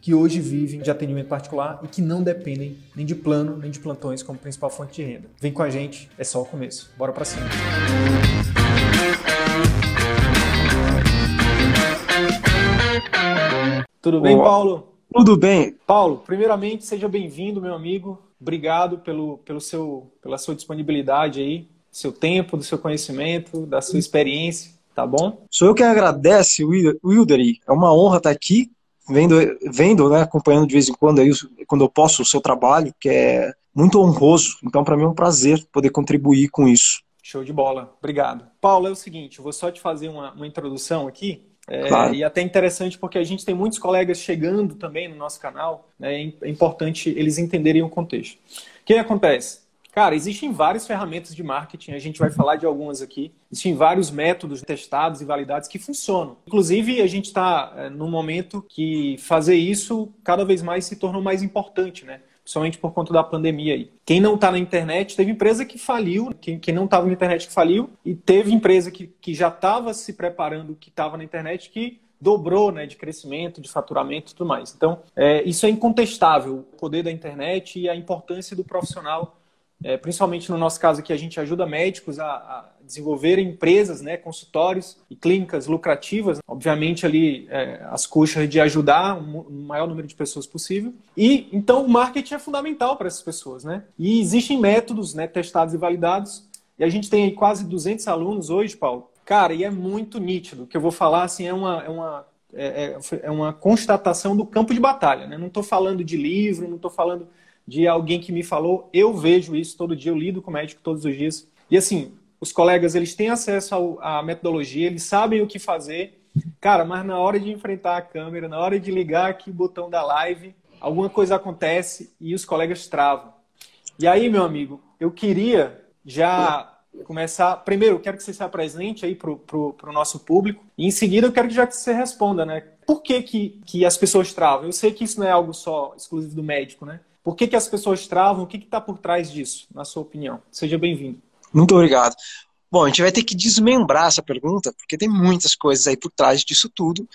que hoje vivem de atendimento particular e que não dependem nem de plano nem de plantões como principal fonte de renda. Vem com a gente, é só o começo. Bora para cima. Tudo bem, Paulo? Tudo bem. Paulo, primeiramente, seja bem-vindo, meu amigo. Obrigado pelo, pelo seu, pela sua disponibilidade aí, seu tempo, do seu conhecimento, da sua experiência, tá bom? Sou eu que agradeço, Wilder. É uma honra estar aqui vendo, vendo, né, acompanhando de vez em quando aí, quando eu posso o seu trabalho, que é muito honroso. Então, para mim é um prazer poder contribuir com isso. Show de bola, obrigado. Paulo, é o seguinte, vou só te fazer uma, uma introdução aqui. É, claro. E até interessante porque a gente tem muitos colegas chegando também no nosso canal. Né, é importante eles entenderem o contexto. O que acontece? Cara, existem várias ferramentas de marketing, a gente vai falar de algumas aqui. Existem vários métodos testados e validados que funcionam. Inclusive, a gente está é, num momento que fazer isso cada vez mais se tornou mais importante, né? Principalmente por conta da pandemia aí. Quem não está na internet, teve empresa que faliu, quem, quem não estava na internet que faliu, e teve empresa que, que já estava se preparando, que estava na internet, que dobrou né, de crescimento, de faturamento e tudo mais. Então, é, isso é incontestável, o poder da internet e a importância do profissional é, principalmente no nosso caso aqui, a gente ajuda médicos a, a desenvolverem empresas, né, consultórios e clínicas lucrativas, obviamente ali é, as custas de ajudar o maior número de pessoas possível. E então o marketing é fundamental para essas pessoas, né? E existem métodos, né, testados e validados. E a gente tem aí quase 200 alunos hoje, Paulo. Cara, e é muito nítido. O que eu vou falar assim é uma, é uma é, é, é uma constatação do campo de batalha. Né? Não estou falando de livro, não estou falando de alguém que me falou, eu vejo isso todo dia, eu lido com médico todos os dias. E assim, os colegas, eles têm acesso ao, à metodologia, eles sabem o que fazer. Cara, mas na hora de enfrentar a câmera, na hora de ligar aqui o botão da live, alguma coisa acontece e os colegas travam. E aí, meu amigo, eu queria já começar. Primeiro, eu quero que você se apresente aí para o nosso público. E em seguida, eu quero que já que você responda, né? Por que, que, que as pessoas travam? Eu sei que isso não é algo só exclusivo do médico, né? Por que, que as pessoas travam? O que está por trás disso, na sua opinião? Seja bem-vindo. Muito obrigado. Bom, a gente vai ter que desmembrar essa pergunta, porque tem muitas coisas aí por trás disso tudo,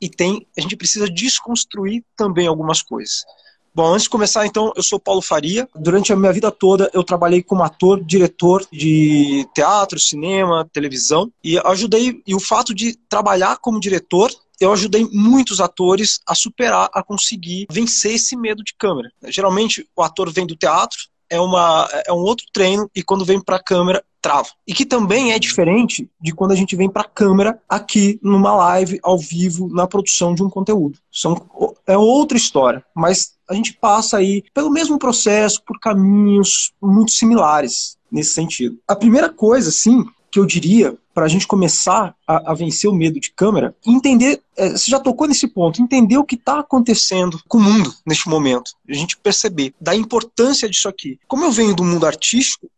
e tem, a gente precisa desconstruir também algumas coisas. Bom, antes de começar, então, eu sou Paulo Faria. Durante a minha vida toda, eu trabalhei como ator, diretor de teatro, cinema, televisão, e ajudei. E o fato de trabalhar como diretor eu ajudei muitos atores a superar, a conseguir vencer esse medo de câmera. Geralmente, o ator vem do teatro, é, uma, é um outro treino, e quando vem para a câmera, trava. E que também é diferente de quando a gente vem para a câmera aqui numa live, ao vivo, na produção de um conteúdo. São, é outra história, mas a gente passa aí pelo mesmo processo, por caminhos muito similares nesse sentido. A primeira coisa, sim, que eu diria para a gente começar a, a, vencer o medo de câmera, entender, é, você já tocou nesse ponto, entender o que está acontecendo com o mundo neste momento, a gente perceber da importância disso aqui. Como eu venho do mundo artístico,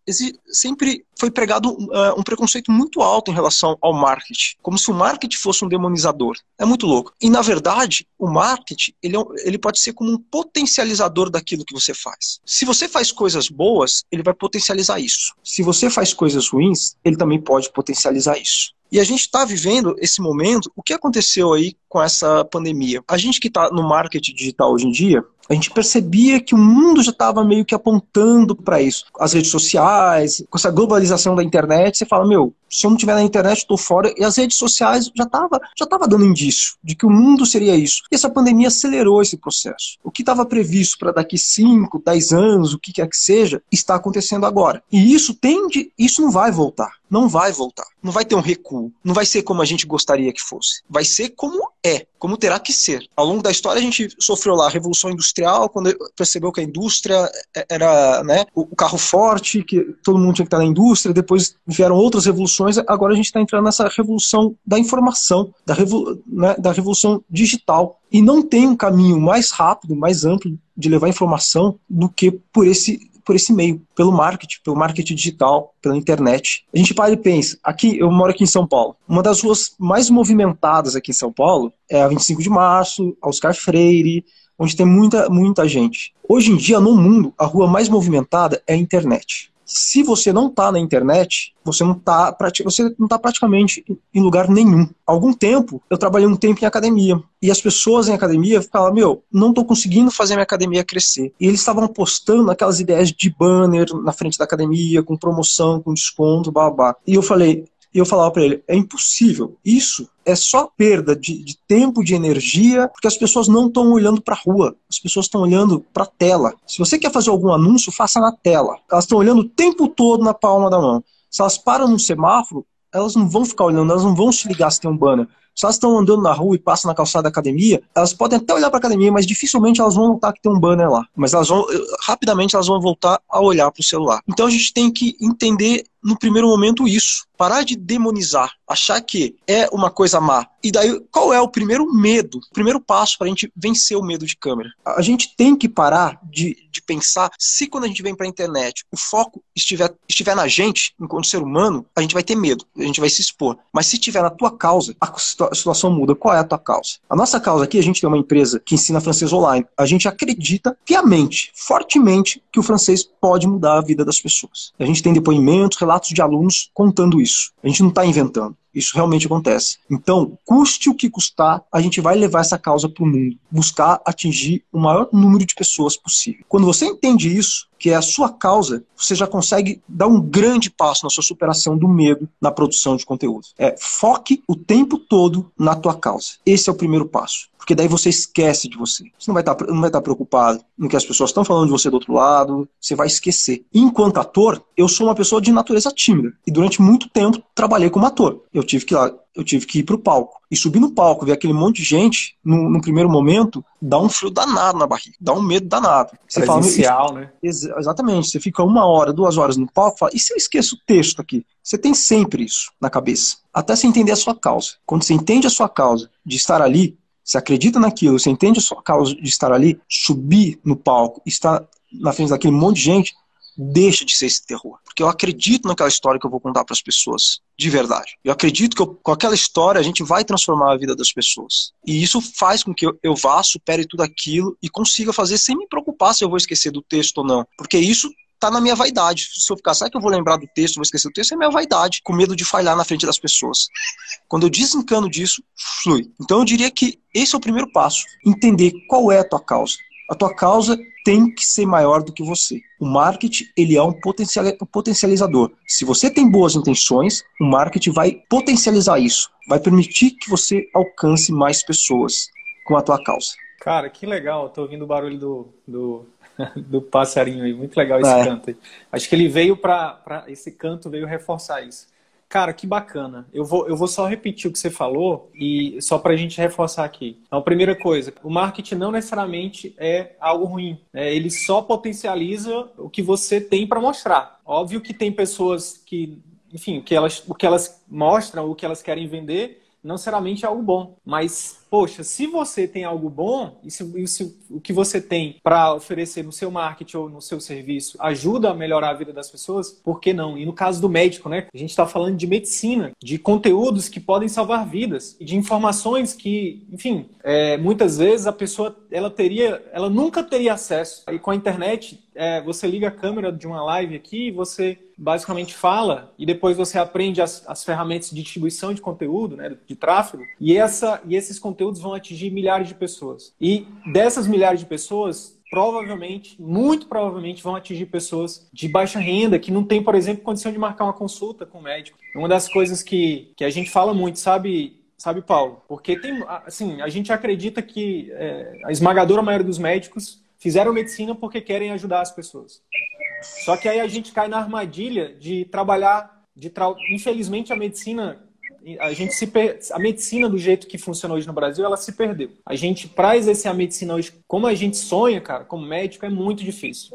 sempre foi pregado uh, um preconceito muito alto em relação ao marketing, como se o marketing fosse um demonizador. É muito louco. E na verdade, o marketing ele, é, ele pode ser como um potencializador daquilo que você faz. Se você faz coisas boas, ele vai potencializar isso. Se você faz coisas ruins, ele também pode potencializar isso. E a gente está vivendo esse momento. O que aconteceu aí com essa pandemia? A gente que está no marketing digital hoje em dia, a gente percebia que o mundo já estava meio que apontando para isso. As redes sociais, com essa globalização da internet, você fala, meu, se eu não estiver na internet, estou fora. E as redes sociais já estava já tava dando indício de que o mundo seria isso. E essa pandemia acelerou esse processo. O que estava previsto para daqui 5, 10 anos, o que quer que seja, está acontecendo agora. E isso tende, isso não vai voltar. Não vai voltar. Não vai ter um recuo. Não vai ser como a gente gostaria que fosse. Vai ser como é, como terá que ser. Ao longo da história a gente sofreu lá a Revolução Industrial, quando percebeu que a indústria era né, o carro forte, que todo mundo tinha que estar na indústria, depois vieram outras revoluções, agora a gente está entrando nessa revolução da informação, da, né, da revolução digital. E não tem um caminho mais rápido, mais amplo de levar informação do que por esse por esse meio, pelo marketing, pelo marketing digital, pela internet. A gente para e pensa, aqui, eu moro aqui em São Paulo, uma das ruas mais movimentadas aqui em São Paulo é a 25 de março, a Oscar Freire, onde tem muita, muita gente. Hoje em dia, no mundo, a rua mais movimentada é a internet se você não está na internet, você não está você não tá praticamente em lugar nenhum. Algum tempo, eu trabalhei um tempo em academia. E as pessoas em academia falavam, meu, não estou conseguindo fazer minha academia crescer. E eles estavam postando aquelas ideias de banner na frente da academia, com promoção, com desconto, babá. E eu falei, e eu falava para ele: é impossível. Isso é só perda de, de tempo, de energia, porque as pessoas não estão olhando para a rua, as pessoas estão olhando para a tela. Se você quer fazer algum anúncio, faça na tela. Elas estão olhando o tempo todo na palma da mão. Se elas param num semáforo, elas não vão ficar olhando, elas não vão se ligar se tem um banner. Se elas estão andando na rua e passam na calçada da academia, elas podem até olhar para a academia, mas dificilmente elas vão notar que tem um banner lá. Mas elas vão, rapidamente elas vão voltar a olhar para o celular. Então a gente tem que entender no primeiro momento isso. Parar de demonizar, achar que é uma coisa má. E daí, qual é o primeiro medo, o primeiro passo para a gente vencer o medo de câmera? A gente tem que parar de, de pensar se quando a gente vem para a internet o foco estiver, estiver na gente, enquanto ser humano, a gente vai ter medo, a gente vai se expor. Mas se estiver na tua causa, a situação muda. Qual é a tua causa? A nossa causa aqui, a gente tem uma empresa que ensina francês online. A gente acredita piamente, fortemente, que o francês pode mudar a vida das pessoas. A gente tem depoimentos, relatos de alunos contando isso. A gente não está inventando. Isso realmente acontece. Então, custe o que custar, a gente vai levar essa causa para o mundo, buscar atingir o maior número de pessoas possível. Quando você entende isso, que é a sua causa, você já consegue dar um grande passo na sua superação do medo na produção de conteúdo. É foque o tempo todo na tua causa. Esse é o primeiro passo. Porque daí você esquece de você. Você não vai estar, tá, não vai estar tá preocupado no que as pessoas estão falando de você do outro lado. Você vai esquecer. Enquanto ator, eu sou uma pessoa de natureza tímida. E durante muito tempo trabalhei como ator. Eu tive que lá, eu tive que ir para o palco. E subir no palco, ver aquele monte de gente, no, no, primeiro momento, dá um frio danado na barriga, dá um medo danado. Você Presencial, fala, né? Ex exatamente. Você fica uma hora, duas horas no palco e fala, e se eu esqueço o texto aqui? Você tem sempre isso na cabeça. Até você entender a sua causa. Quando você entende a sua causa de estar ali, você acredita naquilo, você entende a sua causa de estar ali, subir no palco, estar na frente daquele monte de gente, deixa de ser esse terror. Porque eu acredito naquela história que eu vou contar para as pessoas, de verdade. Eu acredito que eu, com aquela história a gente vai transformar a vida das pessoas. E isso faz com que eu, eu vá, supere tudo aquilo e consiga fazer sem me preocupar se eu vou esquecer do texto ou não. Porque isso tá na minha vaidade. Se eu ficar, sabe que eu vou lembrar do texto, vou esquecer do texto, é minha vaidade, com medo de falhar na frente das pessoas. Quando eu desencano disso, flui. Então eu diria que esse é o primeiro passo. Entender qual é a tua causa. A tua causa tem que ser maior do que você. O marketing, ele é um potencializador. Se você tem boas intenções, o marketing vai potencializar isso. Vai permitir que você alcance mais pessoas com a tua causa. Cara, que legal. Tô ouvindo o barulho do, do do passarinho aí. Muito legal esse é. canto aí. Acho que ele veio para. Esse canto veio reforçar isso. Cara, que bacana. Eu vou, eu vou só repetir o que você falou e só para a gente reforçar aqui. Então, primeira coisa, o marketing não necessariamente é algo ruim. Né? Ele só potencializa o que você tem para mostrar. Óbvio que tem pessoas que, enfim, que elas, o que elas mostram, o que elas querem vender, não necessariamente é algo bom. Mas poxa, se você tem algo bom e se, e se o que você tem para oferecer no seu marketing ou no seu serviço ajuda a melhorar a vida das pessoas, por que não? E no caso do médico, né? A gente está falando de medicina, de conteúdos que podem salvar vidas e de informações que, enfim, é, muitas vezes a pessoa ela teria, ela nunca teria acesso. E com a internet, é, você liga a câmera de uma live aqui, você basicamente fala e depois você aprende as, as ferramentas de distribuição de conteúdo, né, de tráfego, e, essa, e esses conteúdos vão atingir milhares de pessoas. E dessas milhares de pessoas, provavelmente, muito provavelmente, vão atingir pessoas de baixa renda, que não tem, por exemplo, condição de marcar uma consulta com o médico. Uma das coisas que, que a gente fala muito, sabe, sabe, Paulo? Porque tem, assim, a gente acredita que é, a esmagadora maioria dos médicos fizeram medicina porque querem ajudar as pessoas. Só que aí a gente cai na armadilha de trabalhar, de tra... infelizmente a medicina a gente se per... a medicina do jeito que funciona hoje no Brasil, ela se perdeu. A gente para exercer a medicina hoje, como a gente sonha, cara, como médico é muito difícil.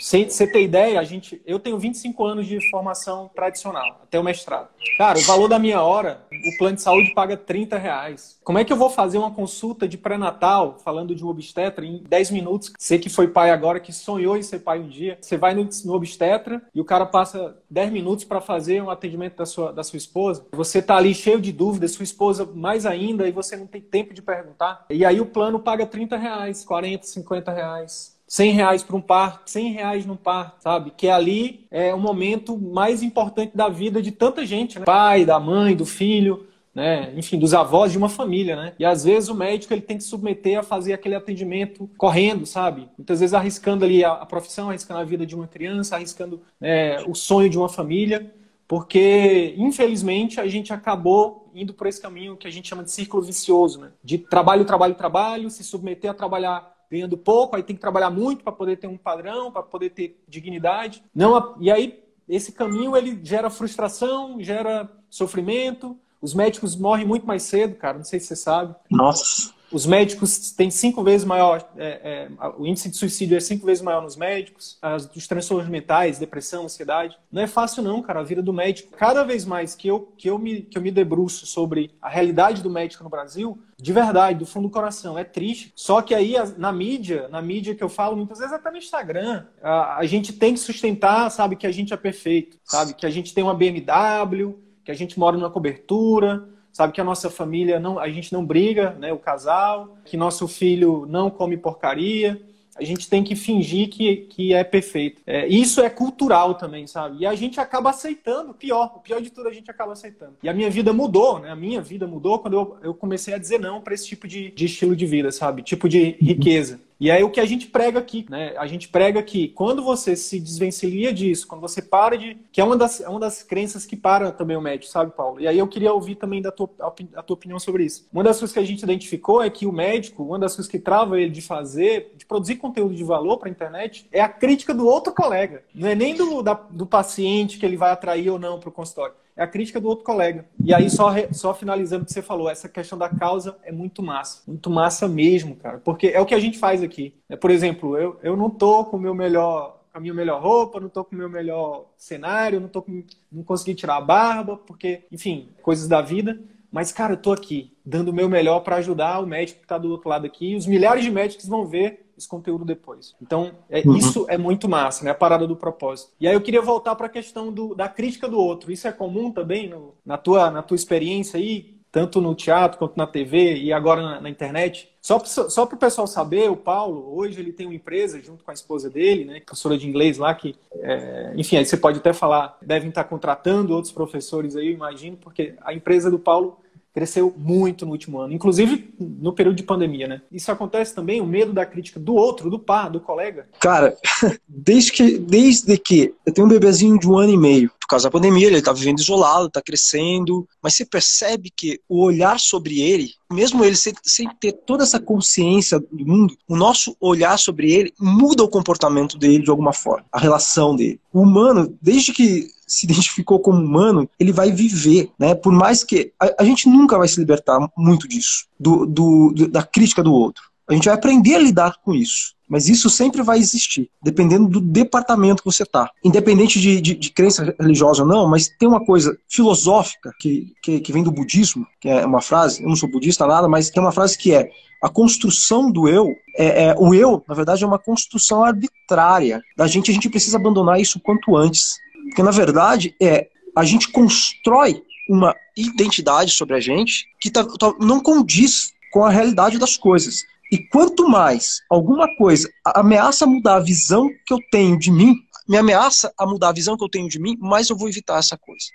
Você ter ideia, a gente, eu tenho 25 anos de formação tradicional, até o mestrado. Cara, o valor da minha hora, o plano de saúde paga 30 reais. Como é que eu vou fazer uma consulta de pré-natal, falando de um obstetra, em 10 minutos? Você que foi pai agora, que sonhou em ser pai um dia, você vai no, no obstetra e o cara passa 10 minutos para fazer um atendimento da sua, da sua esposa. Você tá ali cheio de dúvidas, sua esposa mais ainda, e você não tem tempo de perguntar. E aí o plano paga 30 reais, 40, 50 reais. 100 reais para um par, 100 reais num par, sabe? Que ali é o momento mais importante da vida de tanta gente, né? Pai, da mãe, do filho, né? Enfim, dos avós de uma família, né? E às vezes o médico ele tem que submeter a fazer aquele atendimento correndo, sabe? Muitas vezes arriscando ali a, a profissão, arriscando a vida de uma criança, arriscando né, o sonho de uma família, porque infelizmente a gente acabou indo por esse caminho que a gente chama de círculo vicioso, né? De trabalho, trabalho, trabalho, se submeter a trabalhar ganhando pouco, aí tem que trabalhar muito para poder ter um padrão, para poder ter dignidade. Não, e aí esse caminho ele gera frustração, gera sofrimento. Os médicos morrem muito mais cedo, cara. Não sei se você sabe. Nossa. Os médicos têm cinco vezes maior, é, é, o índice de suicídio é cinco vezes maior nos médicos, as, os transtornos mentais, depressão, ansiedade. Não é fácil não, cara, a vida do médico. Cada vez mais que eu, que eu, me, que eu me debruço sobre a realidade do médico no Brasil, de verdade, do fundo do coração, é triste. Só que aí na mídia, na mídia que eu falo, muitas vezes até no Instagram, a, a gente tem que sustentar, sabe, que a gente é perfeito, sabe, que a gente tem uma BMW, que a gente mora numa cobertura, sabe que a nossa família não, a gente não briga, né, o casal, que nosso filho não come porcaria. A gente tem que fingir que, que é perfeito. É, isso é cultural também, sabe? E a gente acaba aceitando. O pior, o pior de tudo a gente acaba aceitando. E a minha vida mudou, né? A minha vida mudou quando eu, eu comecei a dizer não para esse tipo de, de estilo de vida, sabe? Tipo de riqueza. E aí o que a gente prega aqui, né? A gente prega que quando você se desvencilha disso, quando você para de. que é uma das, é uma das crenças que para também o médico, sabe, Paulo? E aí eu queria ouvir também da tua, a tua opinião sobre isso. Uma das coisas que a gente identificou é que o médico, uma das coisas que trava ele de fazer, de produzir conteúdo de valor para a internet, é a crítica do outro colega. Não é nem do, da, do paciente que ele vai atrair ou não para o consultório é a crítica do outro colega. E aí, só, só finalizando o que você falou, essa questão da causa é muito massa. Muito massa mesmo, cara. Porque é o que a gente faz aqui. É, por exemplo, eu, eu não tô com o meu melhor com a minha melhor roupa, não tô com o meu melhor cenário, não tô com, não consegui tirar a barba, porque, enfim, coisas da vida. Mas, cara, eu tô aqui, dando o meu melhor para ajudar o médico que está do outro lado aqui. Os milhares de médicos vão ver esse conteúdo depois. Então, é, uhum. isso é muito massa, né? A parada do propósito. E aí eu queria voltar para a questão do, da crítica do outro. Isso é comum também no, na, tua, na tua experiência aí, tanto no teatro quanto na TV e agora na, na internet? Só, só para o pessoal saber, o Paulo, hoje ele tem uma empresa junto com a esposa dele, né, professora de inglês lá, que, é, enfim, aí você pode até falar, devem estar contratando outros professores aí, eu imagino, porque a empresa do Paulo cresceu muito no último ano, inclusive no período de pandemia, né? Isso acontece também, o medo da crítica do outro, do par, do colega? Cara, desde que, desde que eu tenho um bebezinho de um ano e meio, por causa da pandemia, ele tá vivendo isolado, tá crescendo, mas você percebe que o olhar sobre ele, mesmo ele sem, sem ter toda essa consciência do mundo, o nosso olhar sobre ele muda o comportamento dele de alguma forma, a relação dele. O humano, desde que se identificou como humano, ele vai viver, né? Por mais que a, a gente nunca vai se libertar muito disso, do, do, da crítica do outro. A gente vai aprender a lidar com isso. Mas isso sempre vai existir, dependendo do departamento que você está. Independente de, de, de, crença religiosa ou não, mas tem uma coisa filosófica que, que, que, vem do budismo, que é uma frase, eu não sou budista nada, mas tem uma frase que é a construção do eu, é, é, o eu, na verdade, é uma construção arbitrária da gente, a gente precisa abandonar isso quanto antes. Porque, na verdade, é a gente constrói uma identidade sobre a gente que tá, tá, não condiz com a realidade das coisas. E quanto mais alguma coisa ameaça mudar a visão que eu tenho de mim, me ameaça a mudar a visão que eu tenho de mim, mais eu vou evitar essa coisa.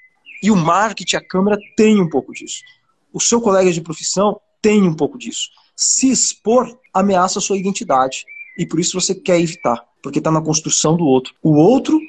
E o marketing, a câmera tem um pouco disso. O seu colega de profissão tem um pouco disso. Se expor ameaça a sua identidade. E por isso você quer evitar, porque está na construção do outro. O outro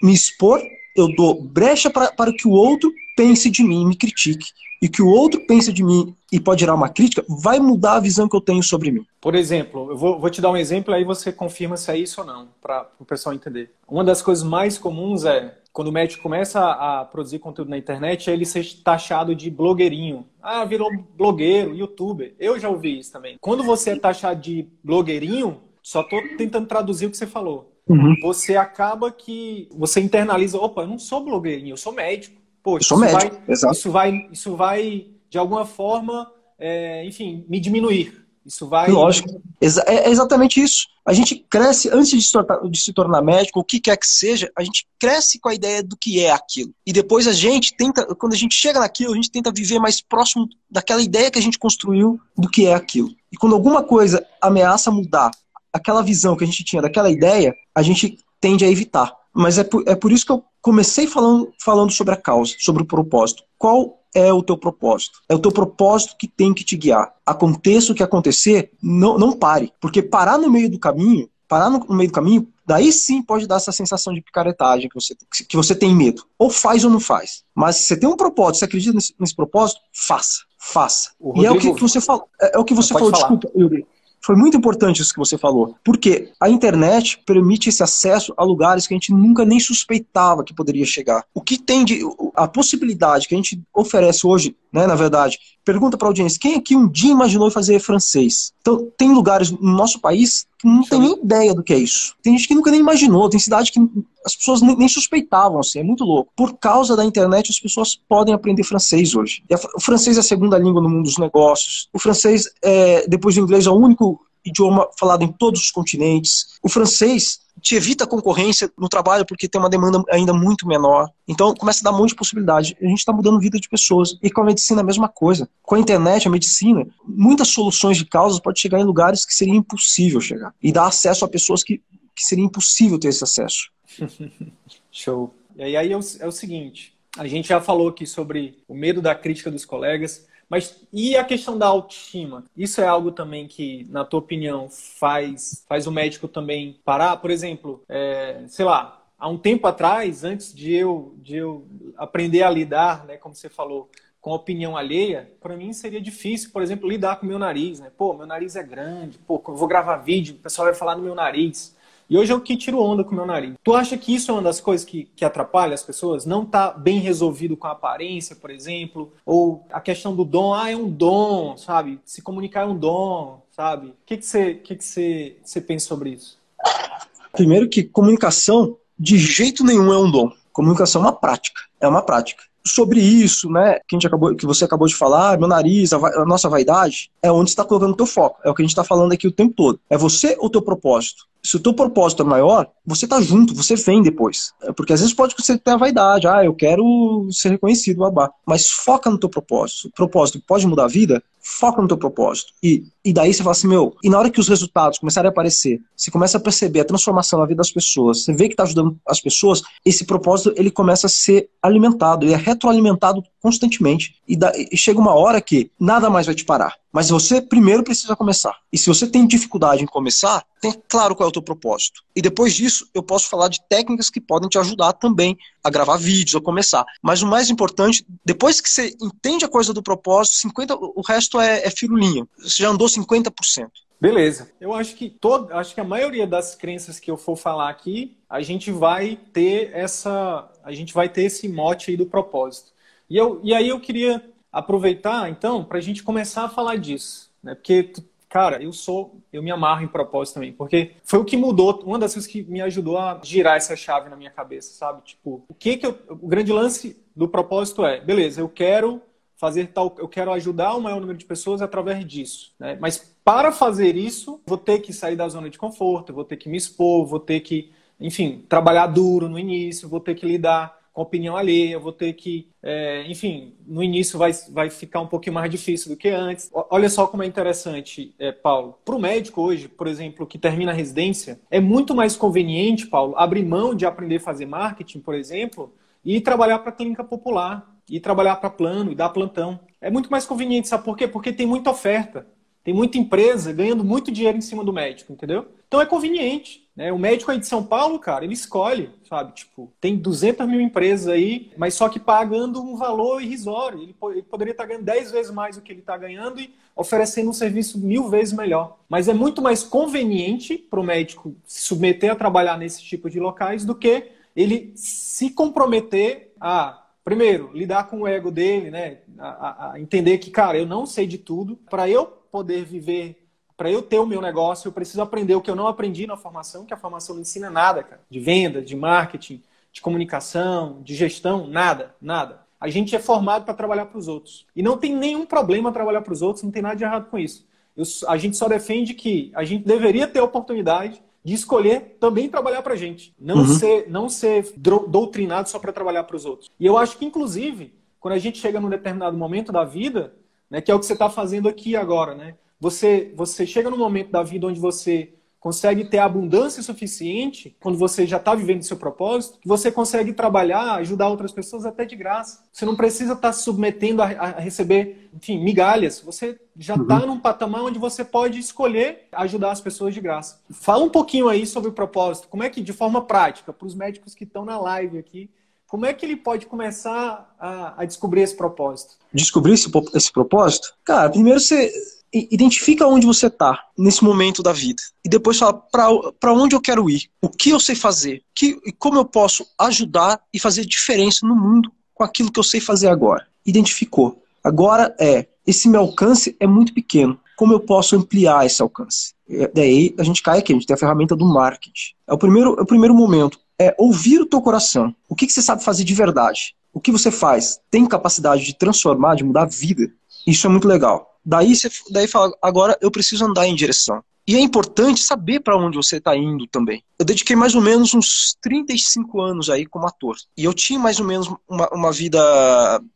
me expor, eu dou brecha para que o outro pense de mim me critique. E que o outro pense de mim e pode gerar uma crítica, vai mudar a visão que eu tenho sobre mim. Por exemplo, eu vou, vou te dar um exemplo, aí você confirma se é isso ou não, para o pessoal entender. Uma das coisas mais comuns é quando o médico começa a produzir conteúdo na internet, é ele ser taxado de blogueirinho. Ah, virou blogueiro, youtuber. Eu já ouvi isso também. Quando você é taxado de blogueirinho, só estou tentando traduzir o que você falou. Uhum. Você acaba que você internaliza, opa, eu não sou blogueirinho, eu sou médico. Poxa, eu sou médico, vai, exato. Isso vai, isso vai, de alguma forma, é, enfim, me diminuir. Isso vai. Lógico. É, é exatamente isso. A gente cresce, antes de se, tornar, de se tornar médico, o que quer que seja, a gente cresce com a ideia do que é aquilo. E depois a gente tenta, quando a gente chega naquilo, a gente tenta viver mais próximo daquela ideia que a gente construiu do que é aquilo. E quando alguma coisa ameaça mudar aquela visão que a gente tinha daquela ideia, a gente tende a evitar. Mas é por, é por isso que eu comecei falando, falando sobre a causa, sobre o propósito. Qual é o teu propósito. É o teu propósito que tem que te guiar. Aconteça o que acontecer, não, não pare. Porque parar no meio do caminho, parar no, no meio do caminho, daí sim pode dar essa sensação de picaretagem que você, que você tem medo. Ou faz ou não faz. Mas se você tem um propósito, você acredita nesse, nesse propósito, faça. Faça. Rodrigo, e é o que, que você falou. É, é, o que você falou, falar. desculpa, Yuri. Foi muito importante isso que você falou, porque a internet permite esse acesso a lugares que a gente nunca nem suspeitava que poderia chegar. O que tem de a possibilidade que a gente oferece hoje, né, na verdade, pergunta para a audiência, quem aqui um dia imaginou fazer francês? Então, tem lugares no nosso país que não tem nem ideia do que é isso. Tem gente que nunca nem imaginou, tem cidade que as pessoas nem, nem suspeitavam, assim, é muito louco. Por causa da internet, as pessoas podem aprender francês hoje. o francês é a segunda língua no mundo dos negócios. O francês, é, depois do inglês, é o único idioma falado em todos os continentes. O francês te evita concorrência no trabalho porque tem uma demanda ainda muito menor. Então começa a dar um monte de possibilidade. A gente está mudando a vida de pessoas. E com a medicina a mesma coisa. Com a internet, a medicina, muitas soluções de causas pode chegar em lugares que seria impossível chegar. E dar acesso a pessoas que, que seria impossível ter esse acesso. Show. E aí é o, é o seguinte, a gente já falou aqui sobre o medo da crítica dos colegas, mas e a questão da autoestima? Isso é algo também que, na tua opinião, faz, faz o médico também parar? Por exemplo, é, sei lá, há um tempo atrás, antes de eu, de eu aprender a lidar, né, como você falou, com a opinião alheia, para mim seria difícil, por exemplo, lidar com meu nariz, né? Pô, meu nariz é grande, pô, eu vou gravar vídeo, o pessoal vai falar no meu nariz. E hoje é o que tiro onda com meu nariz. Tu acha que isso é uma das coisas que, que atrapalha as pessoas? Não tá bem resolvido com a aparência, por exemplo? Ou a questão do dom, ah, é um dom, sabe? Se comunicar é um dom, sabe? O que, que, você, que, que você, você pensa sobre isso? Primeiro que comunicação de jeito nenhum é um dom. Comunicação é uma prática. É uma prática sobre isso, né, que, a gente acabou, que você acabou de falar, meu nariz, a, a nossa vaidade, é onde está colocando o teu foco. É o que a gente está falando aqui o tempo todo. É você ou o teu propósito. Se o teu propósito é maior, você tá junto, você vem depois. É, porque às vezes pode você ter a vaidade, ah, eu quero ser reconhecido, babá. Mas foca no teu propósito. Propósito pode mudar a vida? Foca no teu propósito. E, e daí você fala assim, meu, e na hora que os resultados começarem a aparecer, você começa a perceber a transformação na vida das pessoas, você vê que está ajudando as pessoas, esse propósito ele começa a ser alimentado, ele é retroalimentado constantemente. E, da, e chega uma hora que nada mais vai te parar. Mas você primeiro precisa começar. E se você tem dificuldade em começar, tem claro qual é o teu propósito. E depois disso, eu posso falar de técnicas que podem te ajudar também a gravar vídeos, a começar. Mas o mais importante, depois que você entende a coisa do propósito, 50, o resto é, é firulinha. Você já andou 50%. Beleza. Eu acho que todo, acho que a maioria das crenças que eu for falar aqui, a gente vai ter essa, a gente vai ter esse mote aí do propósito. E, eu, e aí eu queria aproveitar, então, para a gente começar a falar disso. Né? Porque, cara, eu sou, eu me amarro em propósito também. Porque foi o que mudou, uma das coisas que me ajudou a girar essa chave na minha cabeça, sabe? Tipo, o que que eu, o grande lance do propósito é, beleza, eu quero fazer tal, eu quero ajudar o maior número de pessoas através disso, né? Mas para fazer isso, vou ter que sair da zona de conforto, vou ter que me expor, vou ter que, enfim, trabalhar duro no início, vou ter que lidar com opinião alheia, vou ter que, é, enfim, no início vai, vai ficar um pouquinho mais difícil do que antes. Olha só como é interessante, é, Paulo. Para o médico hoje, por exemplo, que termina a residência, é muito mais conveniente, Paulo, abrir mão de aprender a fazer marketing, por exemplo, e trabalhar para a clínica popular, e trabalhar para plano, e dar plantão. É muito mais conveniente, sabe por quê? Porque tem muita oferta. Tem muita empresa ganhando muito dinheiro em cima do médico, entendeu? Então é conveniente. Né? O médico aí de São Paulo, cara, ele escolhe, sabe? Tipo, tem 200 mil empresas aí, mas só que pagando um valor irrisório. Ele, ele poderia estar ganhando 10 vezes mais do que ele está ganhando e oferecendo um serviço mil vezes melhor. Mas é muito mais conveniente para o médico se submeter a trabalhar nesse tipo de locais do que ele se comprometer a, primeiro, lidar com o ego dele, né? A, a, a entender que, cara, eu não sei de tudo. Para eu poder viver para eu ter o meu negócio, eu preciso aprender o que eu não aprendi na formação, que a formação não ensina nada, cara. De venda, de marketing, de comunicação, de gestão, nada, nada. A gente é formado para trabalhar para os outros. E não tem nenhum problema trabalhar para os outros, não tem nada de errado com isso. Eu, a gente só defende que a gente deveria ter a oportunidade de escolher também trabalhar para a gente. Não uhum. ser, não ser doutrinado só para trabalhar para os outros. E eu acho que, inclusive, quando a gente chega num determinado momento da vida, né, que é o que você está fazendo aqui agora, né? Você, você chega num momento da vida onde você consegue ter abundância suficiente quando você já está vivendo seu propósito, que você consegue trabalhar, ajudar outras pessoas até de graça. Você não precisa estar tá se submetendo a, a, receber, enfim, migalhas. Você já está uhum. num patamar onde você pode escolher ajudar as pessoas de graça. Fala um pouquinho aí sobre o propósito. Como é que, de forma prática, para os médicos que estão na live aqui, como é que ele pode começar a, a descobrir esse propósito? Descobrir esse, esse propósito? Cara, primeiro você identifica onde você está nesse momento da vida e depois fala para onde eu quero ir, o que eu sei fazer, que, e como eu posso ajudar e fazer diferença no mundo com aquilo que eu sei fazer agora. Identificou. Agora é, esse meu alcance é muito pequeno. Como eu posso ampliar esse alcance? E daí a gente cai aqui, a gente tem a ferramenta do marketing. É o primeiro, é o primeiro momento. É ouvir o teu coração. O que, que você sabe fazer de verdade? O que você faz tem capacidade de transformar, de mudar a vida? Isso é muito legal. Daí você daí fala, agora eu preciso andar em direção. E é importante saber para onde você está indo também. Eu dediquei mais ou menos uns 35 anos aí como ator. E eu tinha mais ou menos uma, uma vida.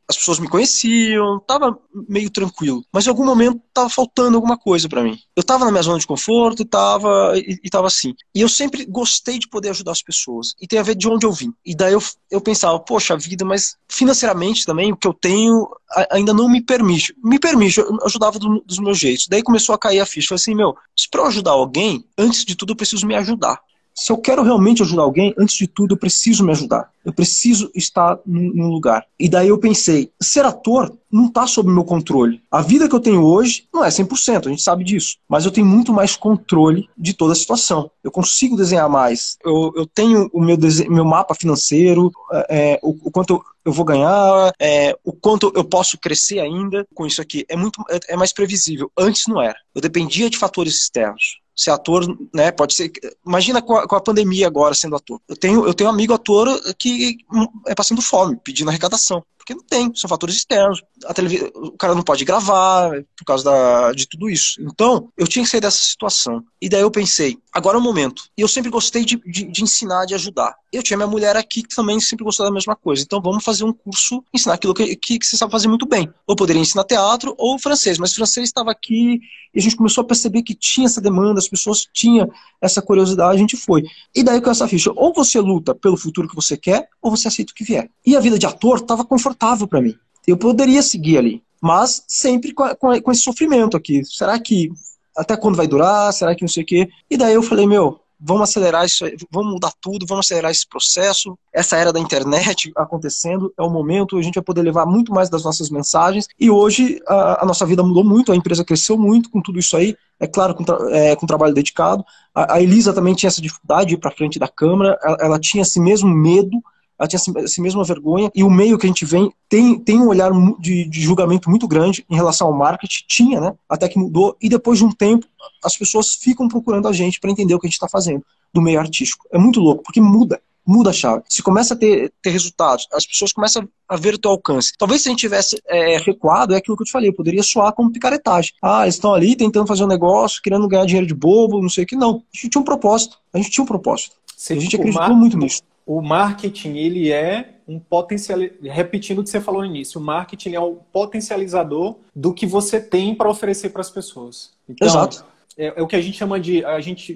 As pessoas me conheciam, tava meio tranquilo. Mas em algum momento tava faltando alguma coisa para mim. Eu tava na minha zona de conforto, tava, e, e tava assim. E eu sempre gostei de poder ajudar as pessoas. E tem a ver de onde eu vim. E daí eu, eu pensava, poxa vida, mas financeiramente também, o que eu tenho ainda não me permite. Me permite, eu ajudava do, dos meus jeitos. Daí começou a cair a ficha. Falei assim, meu, se para ajudar alguém, antes de tudo eu preciso me ajudar. Se eu quero realmente ajudar alguém, antes de tudo eu preciso me ajudar. Eu preciso estar num lugar. E daí eu pensei, ser ator não está sob meu controle. A vida que eu tenho hoje não é 100%, a gente sabe disso. Mas eu tenho muito mais controle de toda a situação. Eu consigo desenhar mais. Eu, eu tenho o meu, meu mapa financeiro, é, o, o, quanto eu, eu vou ganhar, é, o quanto eu posso crescer ainda com isso aqui. É, muito, é, é mais previsível. Antes não era. Eu dependia de fatores externos ser ator, né? Pode ser. Imagina com a, com a, pandemia agora sendo ator. Eu tenho, eu tenho um amigo ator que é passando fome, pedindo arrecadação. Porque não tem, são fatores externos. A televis... O cara não pode gravar por causa da... de tudo isso. Então, eu tinha que sair dessa situação. E daí eu pensei, agora é o momento. E eu sempre gostei de, de, de ensinar, de ajudar. Eu tinha minha mulher aqui que também sempre gostou da mesma coisa. Então vamos fazer um curso, ensinar aquilo que, que, que você sabe fazer muito bem. Eu poderia ensinar teatro ou francês, mas francês estava aqui e a gente começou a perceber que tinha essa demanda, as pessoas tinham essa curiosidade, a gente foi. E daí com essa ficha, ou você luta pelo futuro que você quer, ou você aceita o que vier. E a vida de ator estava confortável para mim. Eu poderia seguir ali, mas sempre com, com, esse sofrimento aqui. Será que até quando vai durar? Será que não sei o quê? E daí eu falei, meu, vamos acelerar isso, vamos mudar tudo, vamos acelerar esse processo. Essa era da internet acontecendo, é o momento, a gente vai poder levar muito mais das nossas mensagens. E hoje a, a nossa vida mudou muito, a empresa cresceu muito com tudo isso aí, é claro, com, é, com trabalho dedicado. A, a, Elisa também tinha essa dificuldade de ir para frente da câmera, ela, ela tinha esse mesmo medo ela tinha essa mesma vergonha, e o meio que a gente vem tem, tem um olhar de, de julgamento muito grande em relação ao marketing, tinha, né? Até que mudou, e depois de um tempo, as pessoas ficam procurando a gente para entender o que a gente está fazendo do meio artístico. É muito louco, porque muda muda a chave. Se começa a ter, ter resultados, as pessoas começam a ver o teu alcance. Talvez se a gente tivesse é, recuado, é aquilo que eu te falei, poderia soar como picaretagem. Ah, eles estão ali tentando fazer um negócio, querendo ganhar dinheiro de bobo, não sei o que. Não. A gente tinha um propósito. A gente tinha um propósito. a gente acreditou muito nisso o marketing ele é um potencial, repetindo o que você falou no início, o marketing é um potencializador do que você tem para oferecer para as pessoas. Então, Exato. É, é, o que a gente chama de, a gente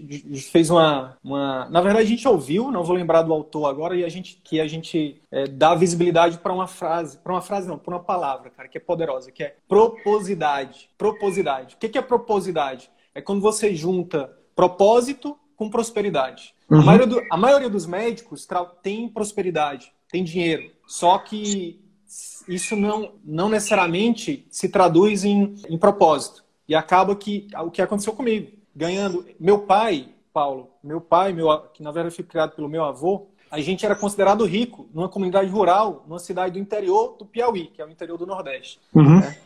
fez uma, uma, na verdade a gente ouviu, não vou lembrar do autor agora, e a gente que a gente é, dá visibilidade para uma frase, para uma frase não, para uma palavra, cara, que é poderosa, que é proposidade. Proposidade. O que é proposidade? É quando você junta propósito com prosperidade. Uhum. A, maioria do, a, maioria dos médicos tem prosperidade, tem dinheiro. Só que isso não, não necessariamente se traduz em, em propósito. E acaba que o que aconteceu comigo. Ganhando. Meu pai, Paulo, meu pai, meu, que na verdade foi criado pelo meu avô, a gente era considerado rico numa comunidade rural, numa cidade do interior do Piauí, que é o interior do Nordeste. Uhum. Né?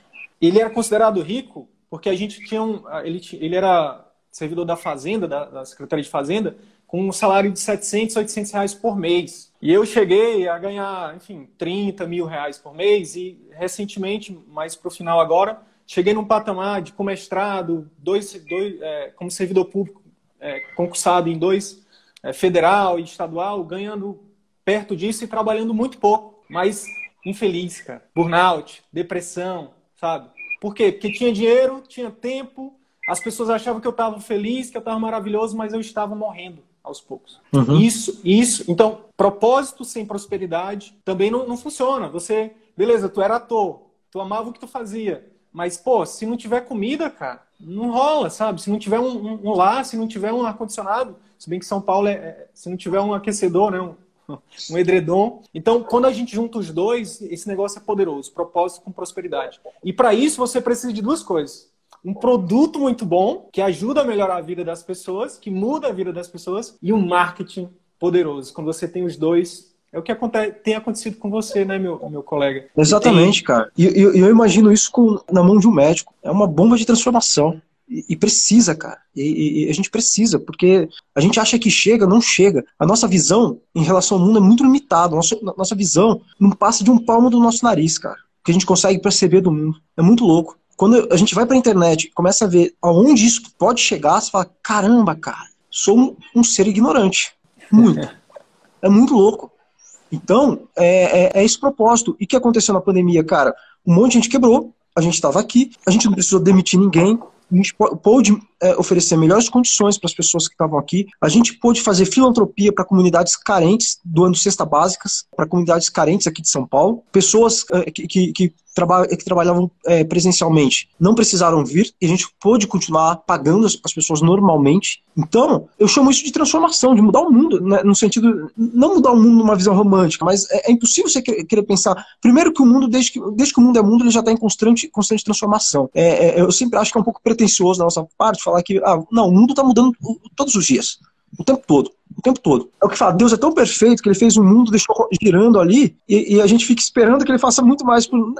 Ele era considerado rico porque a gente tinha um. Ele, ele era servidor da Fazenda, da, da Secretaria de Fazenda, com um salário de 700, 800 reais por mês. E eu cheguei a ganhar, enfim, 30 mil reais por mês e recentemente, mais para o final agora, cheguei num patamar de comestrado, dois, dois, é, como servidor público é, concursado em dois, é, federal e estadual, ganhando perto disso e trabalhando muito pouco, mas infeliz, cara. Burnout, depressão, sabe? Por quê? Porque tinha dinheiro, tinha tempo, as pessoas achavam que eu estava feliz, que eu estava maravilhoso, mas eu estava morrendo aos poucos. Uhum. Isso, isso. Então, propósito sem prosperidade também não, não funciona. Você, beleza, tu era ator, tu amava o que tu fazia, mas, pô, se não tiver comida, cara, não rola, sabe? Se não tiver um, um, um lar, se não tiver um ar-condicionado, se bem que São Paulo é, é, se não tiver um aquecedor, né? Um, um edredom. Então, quando a gente junta os dois, esse negócio é poderoso, propósito com prosperidade. E para isso você precisa de duas coisas um produto muito bom que ajuda a melhorar a vida das pessoas, que muda a vida das pessoas, e um marketing poderoso. Quando você tem os dois, é o que acontece, tem acontecido com você, né, meu, meu colega? Exatamente, cara. E eu, eu, imagino isso com, na mão de um médico. É uma bomba de transformação. E, e precisa, cara. E, e, a gente precisa, porque a gente acha que chega, não chega. A nossa visão em relação ao mundo é muito limitada. Nossa, nossa visão não passa de um palmo do nosso nariz, cara. O que a gente consegue perceber do mundo. É muito louco. Quando a gente vai para a internet e começa a ver aonde isso pode chegar, você fala: caramba, cara, sou um, um ser ignorante. Muito. é muito louco. Então, é, é, é, esse propósito. E o que aconteceu na pandemia, cara? Um monte de gente quebrou, a gente estava aqui, a gente não precisou demitir ninguém, a gente pôde é, oferecer melhores condições para as pessoas que estavam aqui. A gente pôde fazer filantropia para comunidades carentes, doando cesta básicas para comunidades carentes aqui de São Paulo. Pessoas é, que, que, que, traba que trabalhavam é, presencialmente não precisaram vir e a gente pôde continuar pagando as, as, pessoas normalmente. Então, eu chamo isso de transformação, de mudar o mundo, né, no sentido, não mudar o mundo numa visão romântica, mas é, é impossível você querer pensar, primeiro que o mundo, desde que, desde que o mundo é mundo, ele já está em constante, constante transformação. É, é, eu sempre acho que é um pouco pretencioso da nossa parte falar que, ah, não, o mundo está mudando todos os dias, o tempo todo o tempo todo. É o que fala, Deus é tão perfeito que ele fez o mundo, deixou girando ali, e, e a gente fica esperando que ele faça muito mais. Por,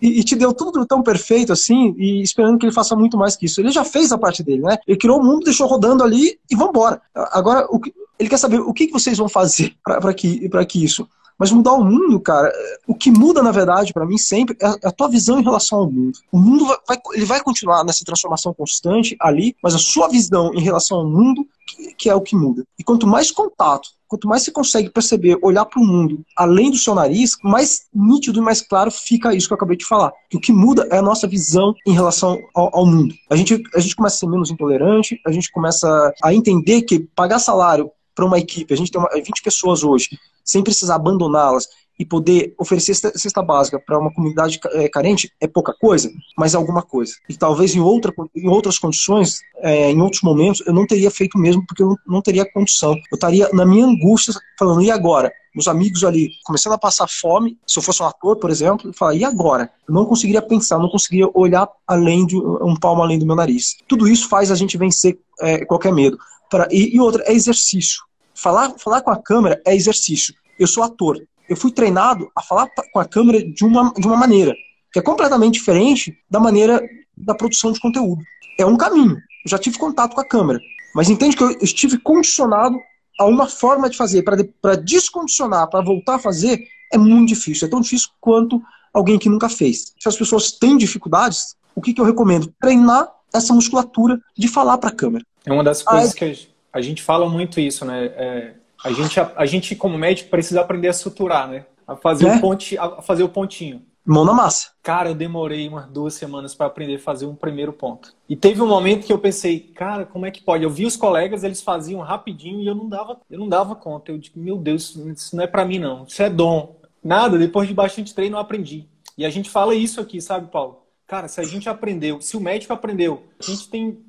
e, e, te deu tudo tão perfeito assim, e esperando que ele faça muito mais que isso. Ele já fez a parte dele, né? Ele criou o mundo, deixou rodando ali e vambora. Agora, o que, ele quer saber o que, que vocês vão fazer para que, que isso mas mudar o mundo, cara, o que muda, na verdade, para mim sempre é a tua visão em relação ao mundo. O mundo vai, ele vai continuar nessa transformação constante ali, mas a sua visão em relação ao mundo que, que é o que muda. E quanto mais contato, quanto mais você consegue perceber, olhar para o mundo além do seu nariz, mais nítido e mais claro fica isso que eu acabei de falar. Que o que muda é a nossa visão em relação ao, ao mundo. A gente, a gente começa a ser menos intolerante, a gente começa a entender que pagar salário para uma equipe, a gente tem uma, 20 pessoas hoje, sem precisar abandoná-las e poder oferecer cesta básica para uma comunidade é, carente é pouca coisa, mas é alguma coisa. E talvez em, outra, em outras condições, é, em outros momentos, eu não teria feito mesmo, porque eu não teria condição. Eu estaria na minha angústia, falando, e agora? Meus amigos ali começando a passar fome, se eu fosse um ator, por exemplo, eu falaria, e agora? Eu não conseguiria pensar, não conseguiria olhar além de um palmo além do meu nariz. Tudo isso faz a gente vencer é, qualquer medo. Pra, e, e outra, é exercício. Falar, falar com a câmera é exercício. Eu sou ator. Eu fui treinado a falar com a câmera de uma, de uma maneira que é completamente diferente da maneira da produção de conteúdo. É um caminho. Eu já tive contato com a câmera. Mas entende que eu estive condicionado a uma forma de fazer. Para descondicionar, para voltar a fazer, é muito difícil. É tão difícil quanto alguém que nunca fez. Se as pessoas têm dificuldades, o que, que eu recomendo? Treinar essa musculatura de falar para a câmera. É uma das coisas Aí, que a gente fala muito isso, né? É, a, gente, a, a, gente, como médico, precisa aprender a suturar, né? A fazer, é? o, ponti, a fazer o pontinho. Mão na massa. Cara, eu demorei umas duas semanas para aprender a fazer um primeiro ponto. E teve um momento que eu pensei, cara, como é que pode? Eu vi os colegas, eles faziam rapidinho e eu não dava, eu não dava conta. Eu digo, meu Deus, isso não é para mim não. Isso é dom. Nada, depois de bastante treino eu aprendi. E a gente fala isso aqui, sabe, Paulo? Cara, se a gente aprendeu, se o médico aprendeu, a gente tem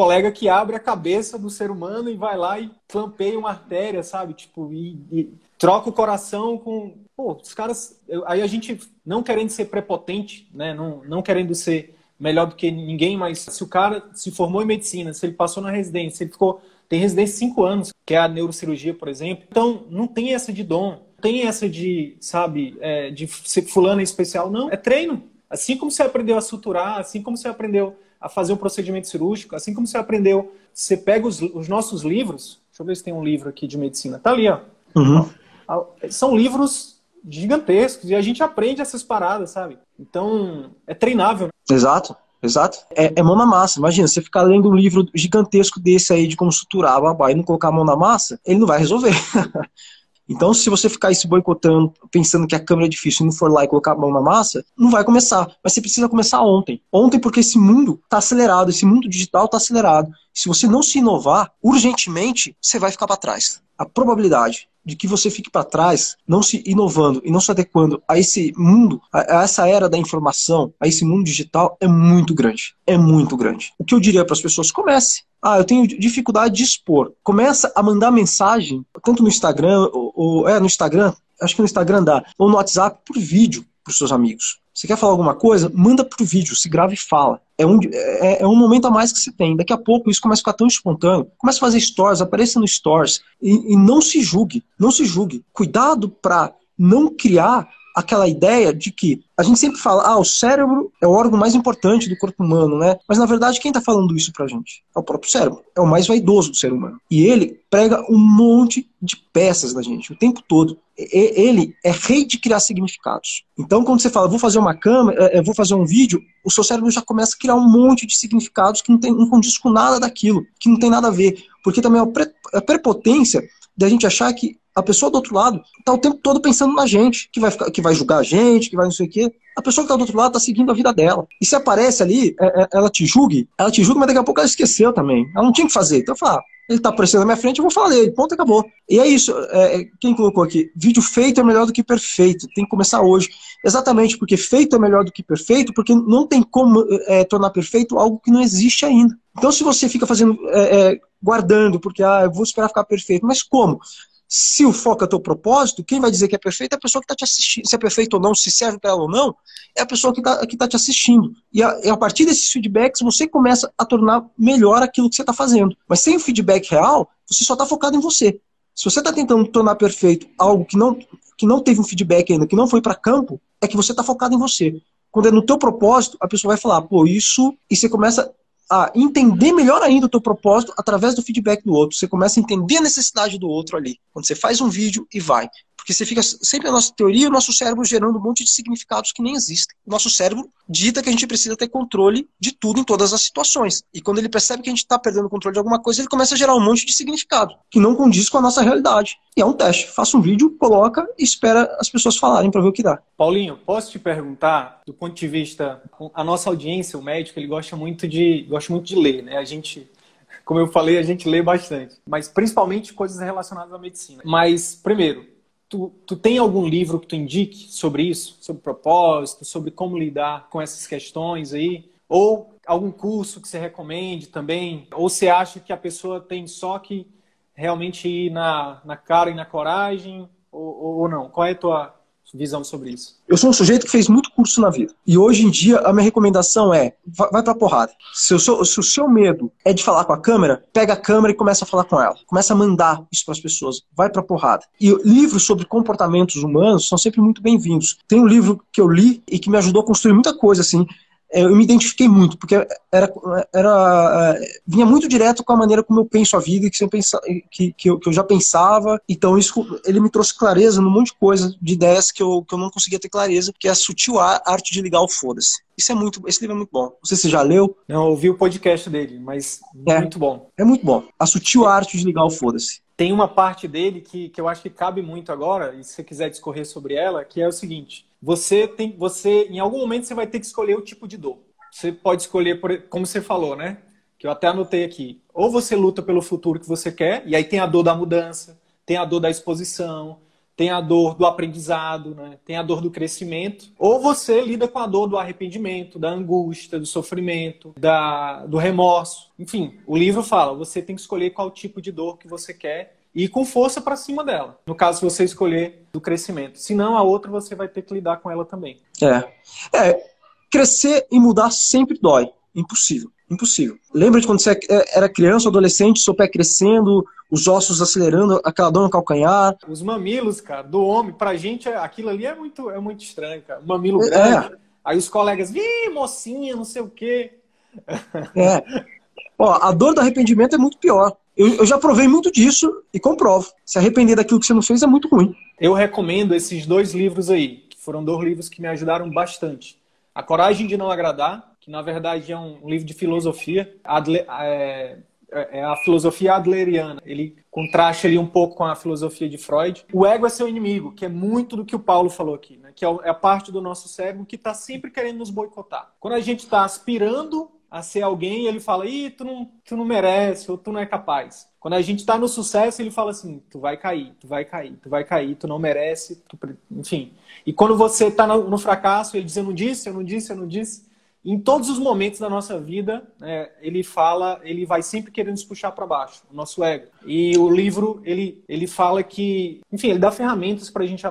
colega que abre a cabeça do ser humano e vai lá e clampeia uma artéria, sabe? Tipo, e, e troca o coração com. Pô, os caras. Aí a gente, não querendo ser prepotente, né? Não, não querendo ser melhor do que ninguém, mas se o cara se formou em medicina, se ele passou na residência, se ele ficou tem residência cinco anos, que é a neurocirurgia, por exemplo. Então, não tem essa de dom, tem essa de, sabe, é, de ser fulano especial. Não, é treino. Assim como você aprendeu a suturar, assim como você aprendeu a fazer um procedimento cirúrgico, assim como você aprendeu, você pega os, os nossos livros, deixa eu ver se tem um livro aqui de medicina, tá ali, ó. Uhum. São livros gigantescos e a gente aprende essas paradas, sabe? Então, é treinável. Exato. Exato. É, é, mão na massa. Imagina, você ficar lendo um livro gigantesco desse aí de como suturar, babá, e não colocar a mão na massa, ele não vai resolver. Então, se você ficar se boicotando, pensando que a câmera é difícil e não for lá e colocar a mão na massa, não vai começar. Mas você precisa começar ontem. Ontem, porque esse mundo está acelerado, esse mundo digital está acelerado. Se você não se inovar, urgentemente, você vai ficar para trás. A probabilidade de que você fique para trás, não se inovando e não se adequando a esse mundo, a, essa era da informação, a esse mundo digital, é muito grande. É muito grande. O que eu diria para as pessoas? Comece. Ah, eu tenho dificuldade de expor. Começa a mandar mensagem, tanto no Instagram, ou, é, no Instagram, acho que no Instagram dá, ou no WhatsApp, por vídeo para os seus amigos. Você quer falar alguma coisa? Manda pro vídeo, se grava e fala. É um, é, é, um momento a mais que você tem. Daqui a pouco isso começa a ficar tão espontâneo. Começa a fazer stories, apareça no stories. E, e não se julgue. Não se julgue. Cuidado para não criar aquela ideia de que a gente sempre fala, ah, o cérebro é o órgão mais importante do corpo humano, né? Mas na verdade, quem está falando isso pra gente? É o próprio cérebro. É o mais vaidoso do ser humano. E ele prega um monte de peças da gente o tempo todo. Ele é rei de criar significados. Então, quando você fala, vou fazer uma câmera, é, é, vou fazer um vídeo, o seu cérebro já começa a criar um monte de significados que não, tem, não condiz com nada daquilo, que não tem nada a ver. Porque também é a prepotência da gente achar que a pessoa do outro lado está o tempo todo pensando na gente, que vai, ficar, que vai julgar a gente, que vai não sei o quê. A pessoa que está do outro lado está seguindo a vida dela. E se aparece ali, é, é, ela te julgue, ela te julga, mas daqui a pouco ela esqueceu também. Ela não tinha que fazer. Então eu falo, ah, ele está aparecendo na minha frente, eu vou falar dele. Ponto, acabou. E é isso. É, é, quem colocou aqui? Vídeo feito é melhor do que perfeito. Tem que começar hoje. Exatamente, porque feito é melhor do que perfeito, porque não tem como é, tornar perfeito algo que não existe ainda. Então, se você fica fazendo, é, guardando, porque ah, eu vou esperar ficar perfeito, mas como? Se o foco é teu propósito, quem vai dizer que é perfeito é a pessoa que está te assistindo. Se é perfeito ou não, se serve para ela ou não, é a pessoa que está que tá te assistindo. E a, e a, partir desses feedbacks, você começa a tornar melhor aquilo que você está fazendo. Mas sem o feedback real, você só está focado em você. Se você está tentando tornar perfeito algo que não, que não teve um feedback ainda, que não foi para campo, é que você está focado em você. Quando é no teu propósito, a pessoa vai falar, pô, isso. E você começa a entender melhor ainda o teu propósito através do feedback do outro. Você começa a entender a necessidade do outro ali. Quando você faz um vídeo e vai. Porque você fica sempre a nossa teoria, o nosso cérebro gerando um monte de significados que nem existem. O nosso cérebro dita que a gente precisa ter controle de tudo em todas as situações. E quando ele percebe que a gente está perdendo o controle de alguma coisa, ele começa a gerar um monte de significado que não condiz com a nossa realidade. E é um teste. Faça um vídeo, coloca e espera as pessoas falarem para ver o que dá. Paulinho, posso te perguntar, do ponto de vista, a nossa audiência, o médico, ele gosta muito de, gosta muito de ler, né? A gente como eu falei, a gente lê bastante, mas principalmente coisas relacionadas à medicina. Mas, primeiro, Tu, tu tem algum livro que tu indique sobre isso? Sobre propósito, sobre como lidar com essas questões aí? Ou algum curso que você recomende também? Ou você acha que a pessoa tem só que realmente ir na, na cara e na coragem? Ou, ou não? Qual é a tua, visão sobre isso? Eu sou um sujeito que fez muito curso na vida. E hoje em dia a minha recomendação é: vai pra porrada. Se o, seu, se o seu medo é de falar com a câmera, pega a câmera e começa a falar com ela. Começa a mandar isso para as pessoas. Vai pra porrada. E livros sobre comportamentos humanos são sempre muito bem-vindos. Tem um livro que eu li e que me ajudou a construir muita coisa, assim, eu me identifiquei muito, porque era, era, é, vinha muito direto com a maneira como eu penso a vida, que eu, pensa, que, que, eu, que eu já pensava. Então, isso, ele me trouxe clareza num monte de coisa, de ideias que eu, que eu não conseguia ter clareza, que é a sutil arte de ligar o foda-se. Isso é muito, esse livro é muito bom. Não sei se você já leu. Não, eu ouvi o podcast dele, mas é, muito bom. É muito bom. A sutil arte de ligar o foda-se. Tem uma parte dele que, que eu acho que cabe muito agora, e se você quiser discorrer sobre ela, que é o seguinte você tem, você em algum momento você vai ter que escolher o tipo de dor. Você pode escolher, por, como você falou, né? Que eu até anotei aqui. Ou você luta pelo futuro que você quer, e aí tem a dor da mudança, tem a dor da exposição, tem a dor do aprendizado, né? tem a dor do crescimento, ou você lida com a dor do arrependimento, da angústia, do sofrimento, da, do remorso. Enfim, o livro fala, você tem que escolher qual tipo de dor que você quer e com força para cima dela. No caso, você escolher do crescimento. Senão, a outra você vai ter que lidar com ela também. É. É, crescer e mudar sempre dói. Impossível. Impossível. Lembra de quando você é, era criança, adolescente, seu pé crescendo, os ossos acelerando, aquela dor no calcanhar. Os mamilos, cara, do homem, pra gente, aquilo ali é muito, é muito estranho, cara. Mamilo é. grande. É. Aí os colegas, ih, mocinha, não sei o quê. É. Ó, a dor do arrependimento é muito pior. Eu, eu, já provei muito disso e comprovo. Se arrepender daquilo que você não fez é muito ruim. Eu recomendo esses dois livros aí, que foram dois livros que me ajudaram bastante. A Coragem de Não Agradar, na verdade é um livro de filosofia. Adler, é, é a filosofia adleriana. Ele contrasta ali um pouco com a filosofia de Freud. O ego é seu inimigo, que é muito do que o Paulo falou aqui, né? que é, é a parte do nosso cérebro que está sempre querendo nos boicotar. Quando a gente está aspirando a ser alguém, ele fala, ih, tu não, tu não merece, ou tu não é capaz. Quando a gente está no sucesso, ele fala assim, tu vai cair, tu vai cair, tu vai cair, tu não merece, tu... enfim. E quando você está no, no, fracasso, ele diz, eu não disse, eu não disse, eu não disse. Em todos os momentos da nossa vida, né, ele fala, ele vai sempre querendo nos puxar para baixo, o nosso ego. E o livro, ele, ele fala que, enfim, ele dá ferramentas para a gente,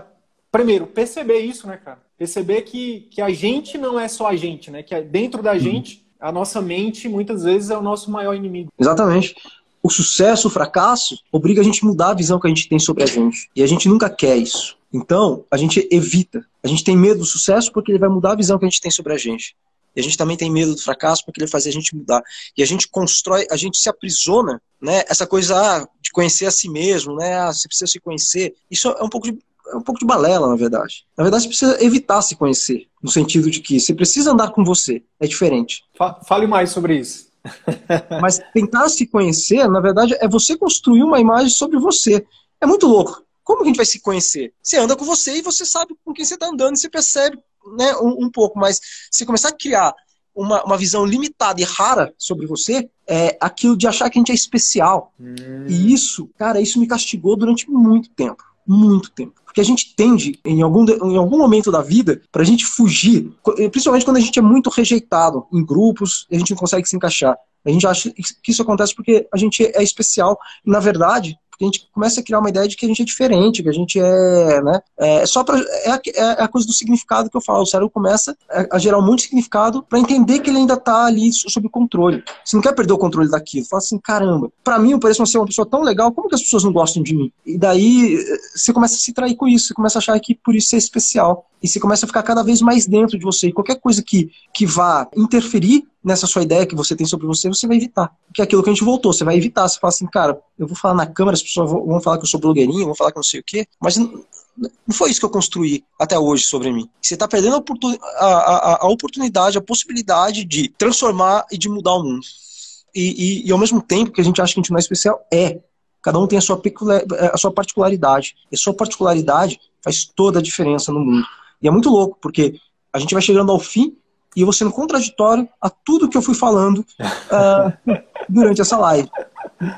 primeiro, perceber isso, né, cara? Perceber que, que a gente não é só a gente, né? Que é dentro da uhum. gente a nossa mente muitas vezes é o nosso maior inimigo. Exatamente. O sucesso, o fracasso, obriga a gente a mudar a visão que a gente tem sobre a gente. E a gente nunca quer isso. Então, a gente evita. A gente tem medo do sucesso porque ele vai mudar a visão que a gente tem sobre a gente. E a gente também tem medo do fracasso porque ele vai fazer a gente mudar. E a gente constrói, a gente se aprisiona, né? Essa coisa ah, de conhecer a si mesmo, né? Ah, você precisa se conhecer. Isso é um pouco de é um pouco de balela, na verdade. Na verdade, você precisa evitar se conhecer, no sentido de que você precisa andar com você, é diferente. Fale mais sobre isso. Mas tentar se conhecer, na verdade, é você construir uma imagem sobre você. É muito louco. Como a gente vai se conhecer? Você anda com você e você sabe com quem você está andando e você percebe né, um, um, pouco. Mas se começar a criar uma, uma visão limitada e rara sobre você, é aquilo de achar que a gente é especial. Hum. E isso, cara, isso me castigou durante muito tempo muito tempo. Porque a gente tende, em algum, em algum momento da vida, para a gente fugir, principalmente quando a gente é muito rejeitado em grupos e a gente não consegue se encaixar. A gente acha que isso acontece porque a gente é especial. E, na verdade, porque a gente começa a criar uma ideia de que a gente é diferente, que a gente é, né, é só para é, a, é a coisa do significado que eu falo, o cérebro começa a gerar de significado para entender que ele ainda tá ali sob controle. Você não quer perder o controle daquilo, fala assim, caramba, para mim eu pareço ser uma pessoa tão legal, como que as pessoas não gostam de mim? E daí você começa a se trair com isso, você começa a achar que por isso é especial e você começa a ficar cada vez mais dentro de você. E qualquer coisa que, que vá interferir nessa sua ideia que você tem sobre você, você vai evitar. Que é aquilo que a gente voltou, você vai evitar. Você fala assim, cara, eu vou falar na câmera, as pessoas vão falar que eu sou blogueirinho, vão falar que eu não sei o quê, mas não, foi isso que eu construí até hoje sobre mim. Você está perdendo a, oportun, a, a, a, oportunidade, a possibilidade de transformar e de mudar o mundo. E, e, e, ao mesmo tempo que a gente acha que a gente não é especial, é. Cada um tem a sua, a sua particularidade. E a sua particularidade faz toda a diferença no mundo. E é muito louco, porque a gente vai chegando ao fim e eu vou sendo contraditório a tudo que eu fui falando uh, durante essa live.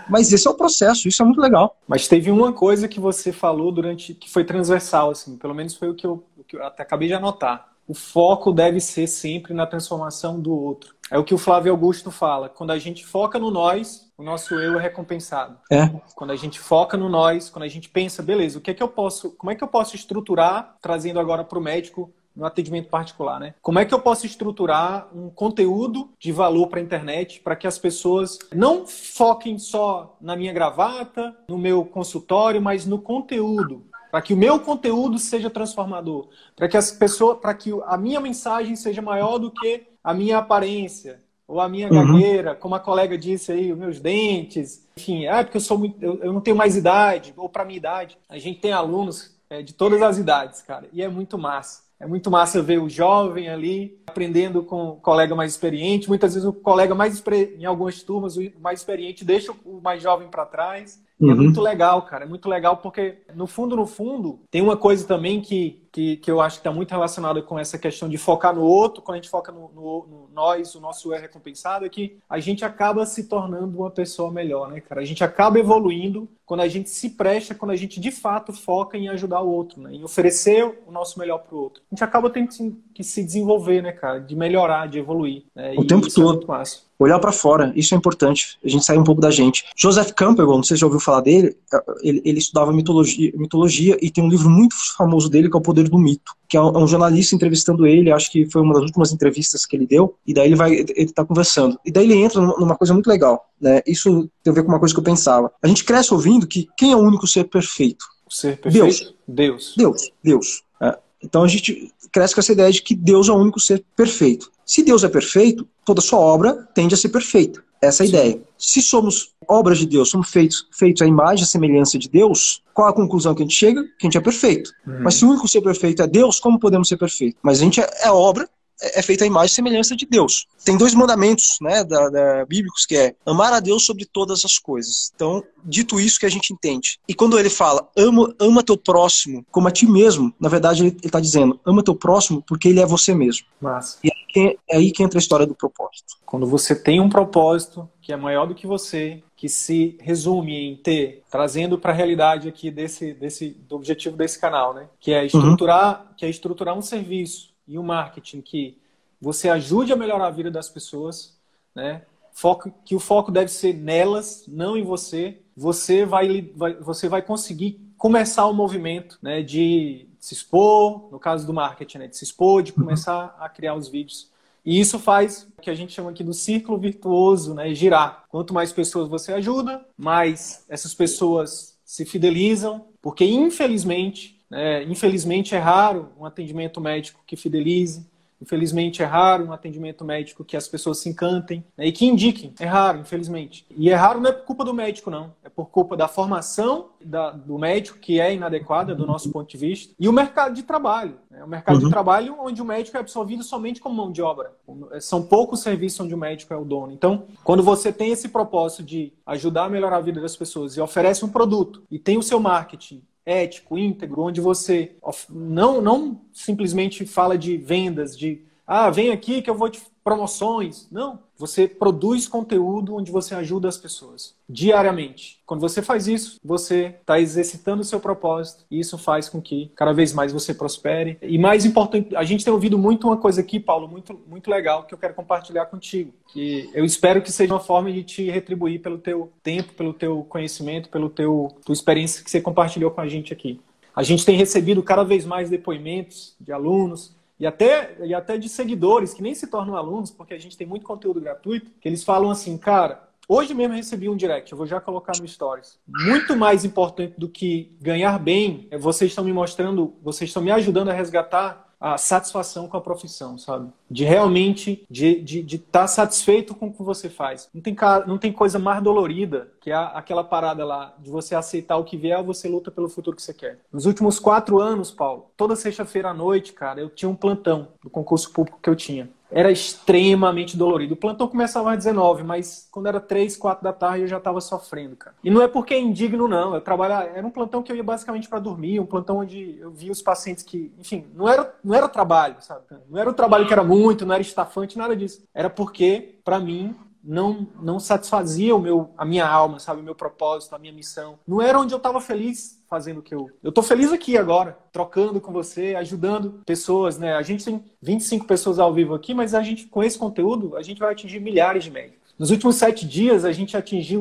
Mas esse é o processo, isso é muito legal. Mas teve uma coisa que você falou durante que foi transversal, assim, pelo menos foi o que eu, o que eu até acabei de anotar. O foco deve ser sempre na transformação do outro. É o que o Flávio Augusto fala. Quando a gente foca no nós, o nosso eu é recompensado. É. Quando a gente foca no nós, quando a gente pensa, beleza, o que é que eu posso, como é que eu posso estruturar, trazendo agora para o médico no atendimento particular, né? Como é que eu posso estruturar um conteúdo de valor para a internet para que as pessoas não foquem só na minha gravata, no meu consultório, mas no conteúdo, para que o meu conteúdo seja transformador, para que as pessoas, para que a minha mensagem seja maior do que a minha aparência ou a minha uhum. gagueira, como a colega disse aí, os meus dentes, enfim, é porque eu sou muito, eu, eu não tenho mais idade ou para minha idade. A gente tem alunos é, de todas as idades, cara, e é muito massa. É muito massa ver o jovem ali aprendendo com o colega mais experiente. Muitas vezes o colega mais em algumas turmas o mais experiente deixa o mais jovem para trás. É uhum. É muito legal, cara. É muito legal porque no fundo, no fundo, tem uma coisa também que que, que eu acho que está muito relacionada com essa questão de focar no outro. Quando a gente foca no, no, no nós, o nosso é recompensado, é que a gente acaba se tornando uma pessoa melhor, né, cara? A gente acaba evoluindo quando a gente se presta, quando a gente de fato foca em ajudar o outro, né? Em oferecer o nosso melhor para o outro. A gente acaba tendo que se desenvolver, né, cara? De melhorar, de evoluir. Né? O e tempo é todo. É Olhar para fora, isso é importante. A gente sair um pouco da gente. Joseph Campbell, não sei se já ouviu falar dele, ele, ele estudava mitologia, mitologia, e tem um livro muito famoso dele que é O Poder do Mito, que é um, é um, jornalista entrevistando ele, acho que foi uma das últimas entrevistas que ele deu, e daí ele vai, ele tá conversando. E daí ele entra numa coisa muito legal, né? Isso tem a ver com uma coisa que eu pensava. A gente cresce ouvindo que quem é o único ser perfeito? O ser perfeito? Deus. Deus. Deus. Deus. É. Então a gente cresce com essa ideia de que Deus é o único ser perfeito. Se Deus é perfeito, toda sua obra tende a ser perfeita. Essa é a Sim. ideia. Se somos obras de Deus, somos feitos, feitos à imagem e semelhança de Deus, qual a conclusão que a gente chega? Que a gente é perfeito. Uhum. Mas se o único ser perfeito é Deus, como podemos ser perfeitos? Mas a gente é, é obra é, é feita a imagem e semelhança de Deus. Tem dois mandamentos né, da, da, bíblicos que é amar a Deus sobre todas as coisas. Então, dito isso que a gente entende. E quando ele fala ama, ama teu próximo como a ti mesmo, na verdade ele está dizendo ama teu próximo porque ele é você mesmo. Massa. E é, é aí que entra a história do propósito. Quando você tem um propósito que é maior do que você, que se resume em ter, trazendo para a realidade aqui desse, desse, do objetivo desse canal, né? Que é estruturar, uhum. que é estruturar um serviço e o marketing que você ajude a melhorar a vida das pessoas, né? Foco, que o foco deve ser nelas, não em você. Você vai, vai, você vai conseguir começar o movimento né, de se expor, no caso do marketing, né, de se expor, de começar a criar os vídeos. E isso faz o que a gente chama aqui do círculo virtuoso né, girar. Quanto mais pessoas você ajuda, mais essas pessoas se fidelizam, porque infelizmente é, infelizmente é raro um atendimento médico que fidelize, infelizmente é raro um atendimento médico que as pessoas se encantem né, e que indiquem. É raro, infelizmente. E é raro não é por culpa do médico, não. É por culpa da formação da, do médico, que é inadequada do nosso ponto de vista, e o mercado de trabalho. Né? O mercado uhum. de trabalho onde o médico é absorvido somente como mão de obra. São poucos serviços onde o médico é o dono. Então, quando você tem esse propósito de ajudar a melhorar a vida das pessoas e oferece um produto e tem o seu marketing ético, íntegro, onde você não, não simplesmente fala de vendas, de ah, vem aqui que eu vou te promoções. Não, você produz conteúdo onde você ajuda as pessoas diariamente. Quando você faz isso, você está exercitando o seu propósito e isso faz com que cada vez mais você prospere. E mais importante, a gente tem ouvido muito uma coisa aqui, Paulo, muito, muito legal que eu quero compartilhar contigo. Que eu espero que seja uma forma de te retribuir pelo teu tempo, pelo teu conhecimento, pelo teu tua experiência que você compartilhou com a gente aqui. A gente tem recebido cada vez mais depoimentos de alunos e até, e até de seguidores que nem se tornam alunos, porque a gente tem muito conteúdo gratuito, que eles falam assim, cara, hoje mesmo recebi um direct, eu vou já colocar no Stories. Muito mais importante do que ganhar bem, é vocês estão me mostrando, vocês estão me ajudando a resgatar a satisfação com a profissão, sabe? De realmente de estar de, de tá satisfeito com o que você faz. Não tem, não tem coisa mais dolorida que a, aquela parada lá de você aceitar o que vier, você luta pelo futuro que você quer. Nos últimos quatro anos, Paulo, toda sexta-feira à noite, cara, eu tinha um plantão do concurso público que eu tinha era extremamente dolorido. O plantão começava às 19, mas quando era 3, 4 da tarde eu já estava sofrendo, cara. E não é porque é indigno, não. Eu trabalhava, era um plantão que eu ia basicamente para dormir, um plantão onde eu via os pacientes que, enfim, não era, não era trabalho, sabe? Não era o trabalho que era muito, não era estafante, nada disso. Era porque, para mim, não não satisfazia o meu a minha alma, sabe, o meu propósito, a minha missão. Não era onde eu estava feliz fazendo o que eu. Eu tô feliz aqui agora, trocando com você, ajudando pessoas, né? A gente tem 25 pessoas ao vivo aqui, mas a gente com esse conteúdo, a gente vai atingir milhares de médicos. Nos últimos sete dias, a gente atingiu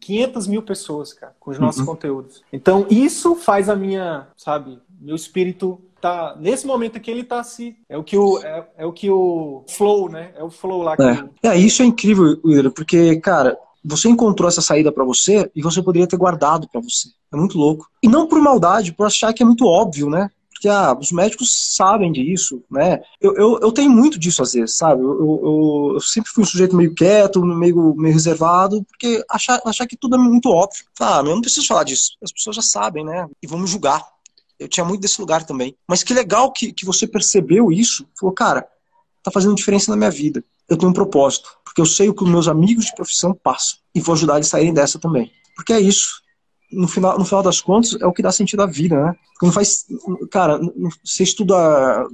500 mil pessoas, cara, com os nossos uhum. conteúdos. Então, isso faz a minha, sabe, meu espírito tá nesse momento aqui ele tá se é o que o é, é o que o flow, né? É o flow lá. É. é isso é incrível, William, porque cara, você encontrou essa saída para você e você poderia ter guardado para você. É muito louco. E não por maldade, por achar que é muito óbvio, né? Porque ah, os médicos sabem disso, né? Eu, eu, eu tenho muito disso às vezes, sabe? Eu, eu, eu, sempre fui um sujeito meio quieto, meio, meio reservado, porque achar, achar que tudo é muito óbvio. Ah, eu não preciso falar disso. As pessoas já sabem, né? E vão me julgar. Eu tinha muito desse lugar também. Mas que legal que, que você percebeu isso. Falou, cara, tá fazendo diferença na minha vida. Eu tenho um propósito. Porque eu sei o que os meus amigos de profissão passam. E vou ajudar eles a saírem dessa também. Porque é isso. No final, no final das contas, é o que dá sentido à vida, né? Quando faz. Cara, você estuda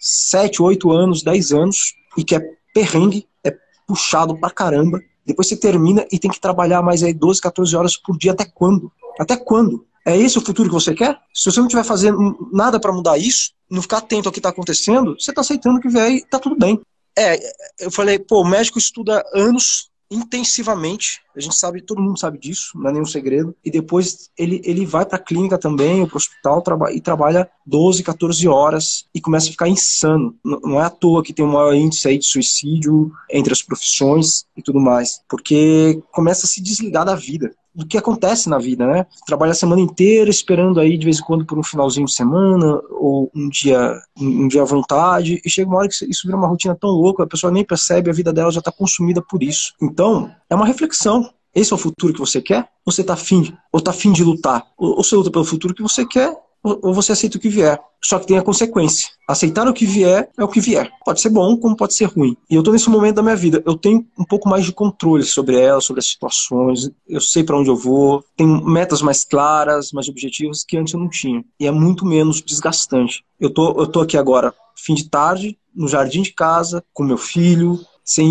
7, 8 anos, 10 anos e que é perrengue, é puxado pra caramba. Depois você termina e tem que trabalhar mais aí 12, 14 horas por dia. Até quando? Até quando? É esse o futuro que você quer? Se você não estiver fazendo nada para mudar isso, não ficar atento ao que está acontecendo, você está aceitando que vier e está tudo bem. É, eu falei, pô, o médico estuda anos intensivamente, a gente sabe, todo mundo sabe disso, não é nenhum segredo, e depois ele, ele vai para a clínica também, para o hospital, traba, e trabalha 12, 14 horas e começa a ficar insano. Não, é à toa que tem um maior índice aí de suicídio entre as profissões e tudo mais, porque começa a se desligar da vida do que acontece na vida, né? Trabalha a semana inteira esperando aí de vez em quando por um finalzinho de semana ou um dia um dia à vontade e chega uma hora que isso vira uma rotina tão louca, a pessoa nem percebe, a vida dela já está consumida por isso. Então, é uma reflexão. Esse é o futuro que você quer? Você está afim, ou está afim de lutar? Ou você luta pelo futuro que você quer, ou você aceita o que vier. Só que tem a consequência. Aceitar o que vier é o que vier. Pode ser bom, como pode ser ruim. E eu estou nesse momento da minha vida. Eu tenho um pouco mais de controle sobre ela, sobre as situações. Eu sei para onde eu vou. Tenho metas mais claras, mais objetivos que antes eu não tinha. E é muito menos desgastante. Eu tô, eu tô aqui agora, fim de tarde, no jardim de casa, com meu filho, sem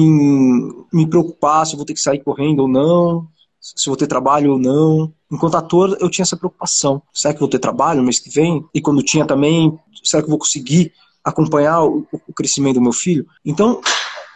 me preocupar se eu vou ter que sair correndo ou não, se vou ter trabalho ou não. Enquanto ator, eu tinha essa preocupação. Será que vou ter trabalho no mês que vem? E quando tinha também, será que vou conseguir acompanhar o, o crescimento do meu filho? Então,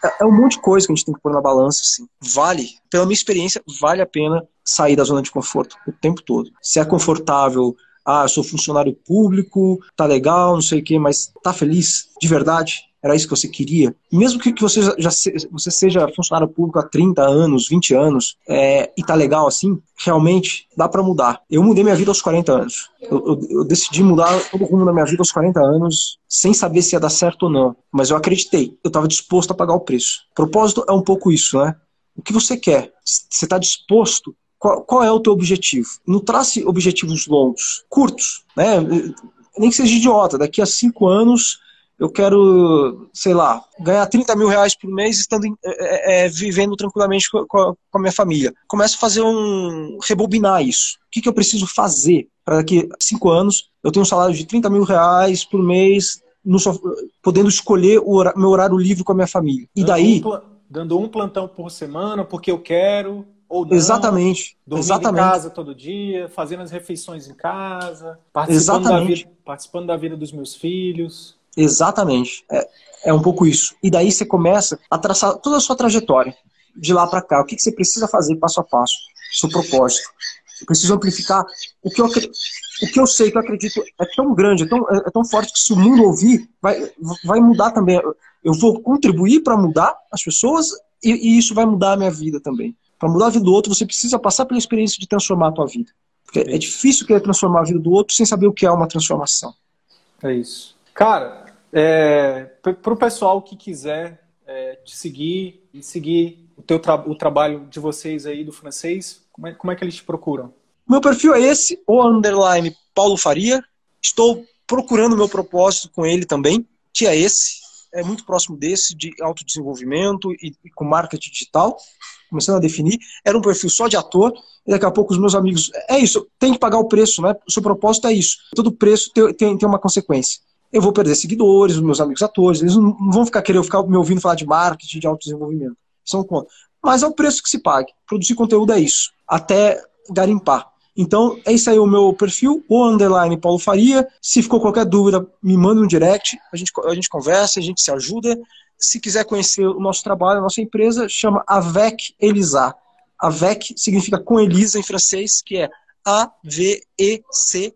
é, é um monte de coisa que a gente tem que pôr na balança. Assim. Vale, pela minha experiência, vale a pena sair da zona de conforto o tempo todo. Se é confortável, ah, eu sou funcionário público, tá legal, não sei o quê, mas tá feliz de verdade? Era isso que você queria, mesmo que, que você já se, você seja funcionário público há 30 anos, 20 anos, é, e tá legal assim, realmente dá para mudar. Eu mudei minha vida aos 40 anos. Eu, eu, eu, decidi mudar todo rumo da minha vida aos 40 anos, sem saber se ia dar certo ou não. Mas eu acreditei, eu estava disposto a pagar o preço. propósito é um pouco isso, né? O que você quer? Você está disposto qual, qual, é o teu objetivo? Não trace objetivos longos, curtos, né? Nem que seja idiota. Daqui a cinco anos eu quero, sei lá, ganhar 30 mil reais por mês estando é, é, é, vivendo tranquilamente com, com, a minha família. Começo a fazer um. rebobinar isso. O que, que eu preciso fazer para daqui a cinco anos eu tenho um salário de 30 mil reais por mês, no, podendo escolher o meu horário livre com a minha família. E daí. Um, dando um plantão por semana, porque eu quero. Ou não, exatamente. Dormindo exatamente. em casa todo dia, fazendo as refeições em casa, participando. Da vida, participando da vida dos meus filhos. Exatamente. É, é um pouco isso. E daí você começa a traçar toda a sua trajetória de lá para cá. O que, que você precisa fazer passo a passo? Seu propósito. Eu preciso amplificar. O que eu, o que eu sei, que eu acredito, é tão grande, é tão, é tão forte que se o mundo ouvir, vai, vai mudar também. Eu vou contribuir para mudar as pessoas e, e, isso vai mudar a minha vida também. Para mudar a vida do outro, você precisa passar pela experiência de transformar a tua vida. Porque é difícil querer transformar a vida do outro sem saber o que é uma transformação. É isso. Cara, é, para o pessoal que quiser é, te seguir e seguir o, teu tra o trabalho de vocês aí do francês, como é, como é que eles te procuram? Meu perfil é esse, o underline Paulo Faria. Estou procurando meu propósito com ele também, que é esse, é muito próximo desse, de autodesenvolvimento e, e com marketing digital, começando a definir. Era um perfil só de ator, e daqui a pouco os meus amigos, é isso, tem que pagar o preço, né? O seu propósito é isso. Todo preço tem, tem, tem uma consequência eu vou perder seguidores, os meus amigos atores, eles não vão ficar querendo ficar me ouvindo falar de marketing, de autodesenvolvimento. São contra. Mas é o preço que se pague. Produzir conteúdo é isso. Até garimpar. Então, é isso aí o meu perfil, o underline Paulo Faria. Se ficou qualquer dúvida, me manda um direct, a gente, a gente conversa, a gente se ajuda. Se quiser conhecer o nosso trabalho, a nossa empresa chama Avec Elisa. Avec significa com Elisa em francês, que é A-V-E-C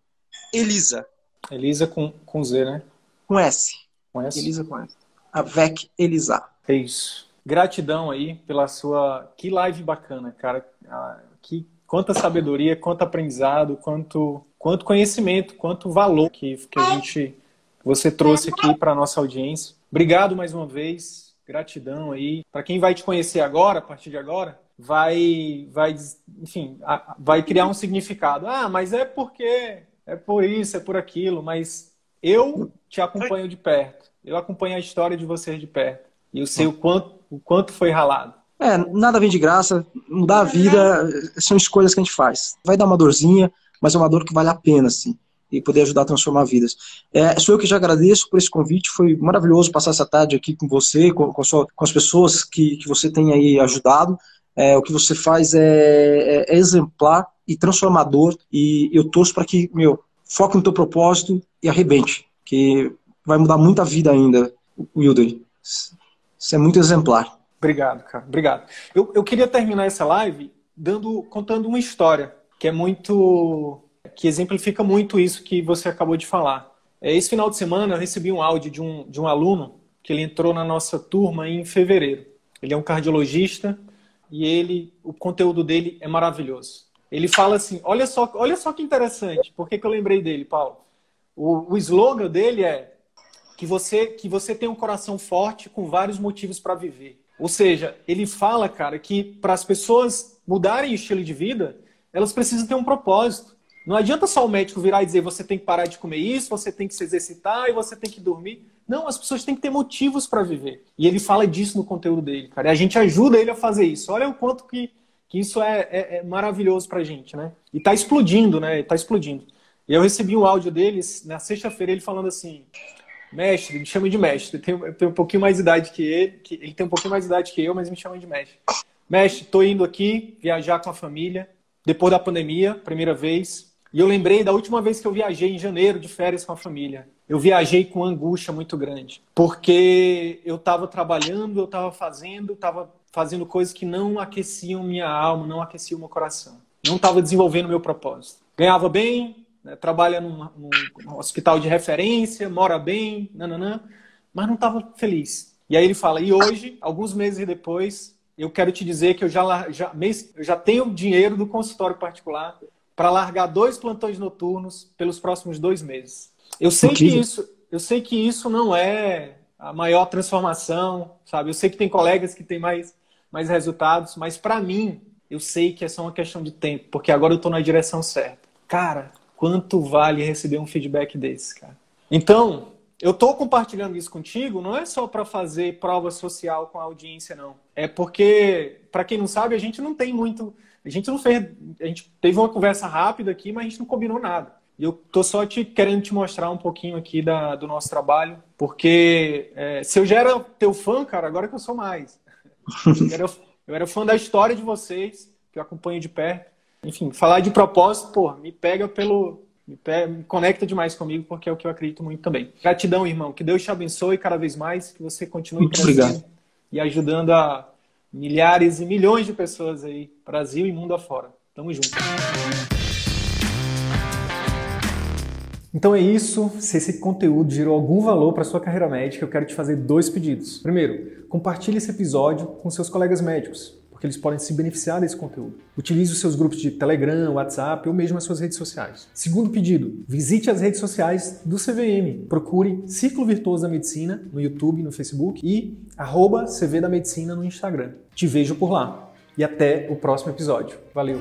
Elisa. Elisa com, com Z, né? Com S. Com S? Elisa com S. Avec Elisa. É isso. Gratidão aí pela sua. Que live bacana, cara. Ah, que quanta sabedoria, quanto aprendizado, quanto, quanto conhecimento, quanto valor que, que a gente você trouxe aqui para nossa audiência. Obrigado mais uma vez. Gratidão aí. Para quem vai te conhecer agora, a partir de agora, vai, vai, enfim, vai criar um significado. Ah, mas é porque é por isso, é por aquilo, mas eu te acompanho de perto. Eu acompanho a história de vocês de perto. E eu sei o quanto, o quanto foi ralado. É, nada vem de graça. Mudar a vida são escolhas que a gente faz. Vai dar uma dorzinha, mas é uma dor que vale a pena, assim. E poder ajudar a transformar vidas. É, sou eu que já agradeço por esse convite. Foi maravilhoso passar essa tarde aqui com você, com, com, sua, com as pessoas que, que você tem aí ajudado. É, o que você faz é, é, é exemplar e transformador. E eu torço para que, meu, foque no teu propósito e arrebente, que vai mudar muita vida ainda, Wilder. Isso é muito exemplar. Obrigado, cara. Obrigado. Eu, eu queria terminar essa live dando, contando uma história que é muito. que exemplifica muito isso que você acabou de falar. É, esse final de semana eu recebi um áudio de um, de um aluno que ele entrou na nossa turma em fevereiro. Ele é um cardiologista e ele, o conteúdo dele é maravilhoso. Ele fala assim: olha só, olha só que interessante. Por que, que eu lembrei dele, Paulo? O, o slogan dele é que você que você tem um coração forte com vários motivos para viver. Ou seja, ele fala, cara, que para as pessoas mudarem o estilo de vida, elas precisam ter um propósito. Não adianta só o médico virar e dizer você tem que parar de comer isso, você tem que se exercitar e você tem que dormir. Não, as pessoas têm que ter motivos para viver. E ele fala disso no conteúdo dele, cara. E a gente ajuda ele a fazer isso. Olha o quanto que, que isso é, é, é maravilhoso pra gente, né? E tá explodindo, né? Tá explodindo. E eu recebi um áudio deles na sexta-feira, ele falando assim: Mestre, me chama de mestre. Eu tenho, eu tenho um pouquinho mais de idade que ele, que ele tem um pouquinho mais de idade que eu, mas me chama de mestre. Mestre, estou indo aqui viajar com a família, depois da pandemia, primeira vez. E eu lembrei da última vez que eu viajei em janeiro de férias com a família. Eu viajei com angústia muito grande, porque eu estava trabalhando, eu estava fazendo, estava fazendo coisas que não aqueciam minha alma, não aqueciam meu coração. Não estava desenvolvendo meu propósito. Ganhava bem, né, trabalha num, num, hospital de referência, mora bem, nananã, mas não estava feliz. E aí ele fala, e hoje, alguns meses depois, eu quero te dizer que eu já, já, eu já tenho dinheiro do consultório particular para largar dois plantões noturnos pelos próximos dois meses. Eu sei que isso, eu sei que isso não é a maior transformação, sabe? Eu sei que tem colegas que têm mais, mais resultados, mas para mim, eu sei que é só uma questão de tempo, porque agora eu estou na direção certa. Cara, quanto vale receber um feedback desse, cara? Então, eu estou compartilhando isso contigo, não é só para fazer prova social com a audiência, não. É porque, para quem não sabe, a gente não tem muito. A gente não fez. A gente teve uma conversa rápida aqui, mas a gente não combinou nada. E eu tô só te querendo te mostrar um pouquinho aqui da, do nosso trabalho, porque é, se eu já era teu fã, cara, agora que eu sou mais. Eu era, eu era fã da história de vocês, que eu acompanho de perto enfim, falar de propósito, pô, me pega pelo. Me, conecta demais comigo, porque é o que eu acredito muito também. Gratidão, irmão. Que Deus te abençoe cada vez mais, que você continue muito crescendo obrigado. e ajudando a milhares e milhões de pessoas aí, Brasil e mundo afora. Tamo junto. Então é isso. Se esse conteúdo gerou algum valor para sua carreira médica, eu quero te fazer dois pedidos. Primeiro, compartilhe esse episódio com seus colegas médicos porque eles podem se beneficiar desse conteúdo. Utilize os seus grupos de Telegram, WhatsApp ou mesmo as suas redes sociais. Segundo pedido, visite as redes sociais do CVM. Procure Ciclo Virtuoso da Medicina no YouTube, no Facebook e arroba CV da Medicina no Instagram. Te vejo por lá. E até o próximo episódio. Valeu!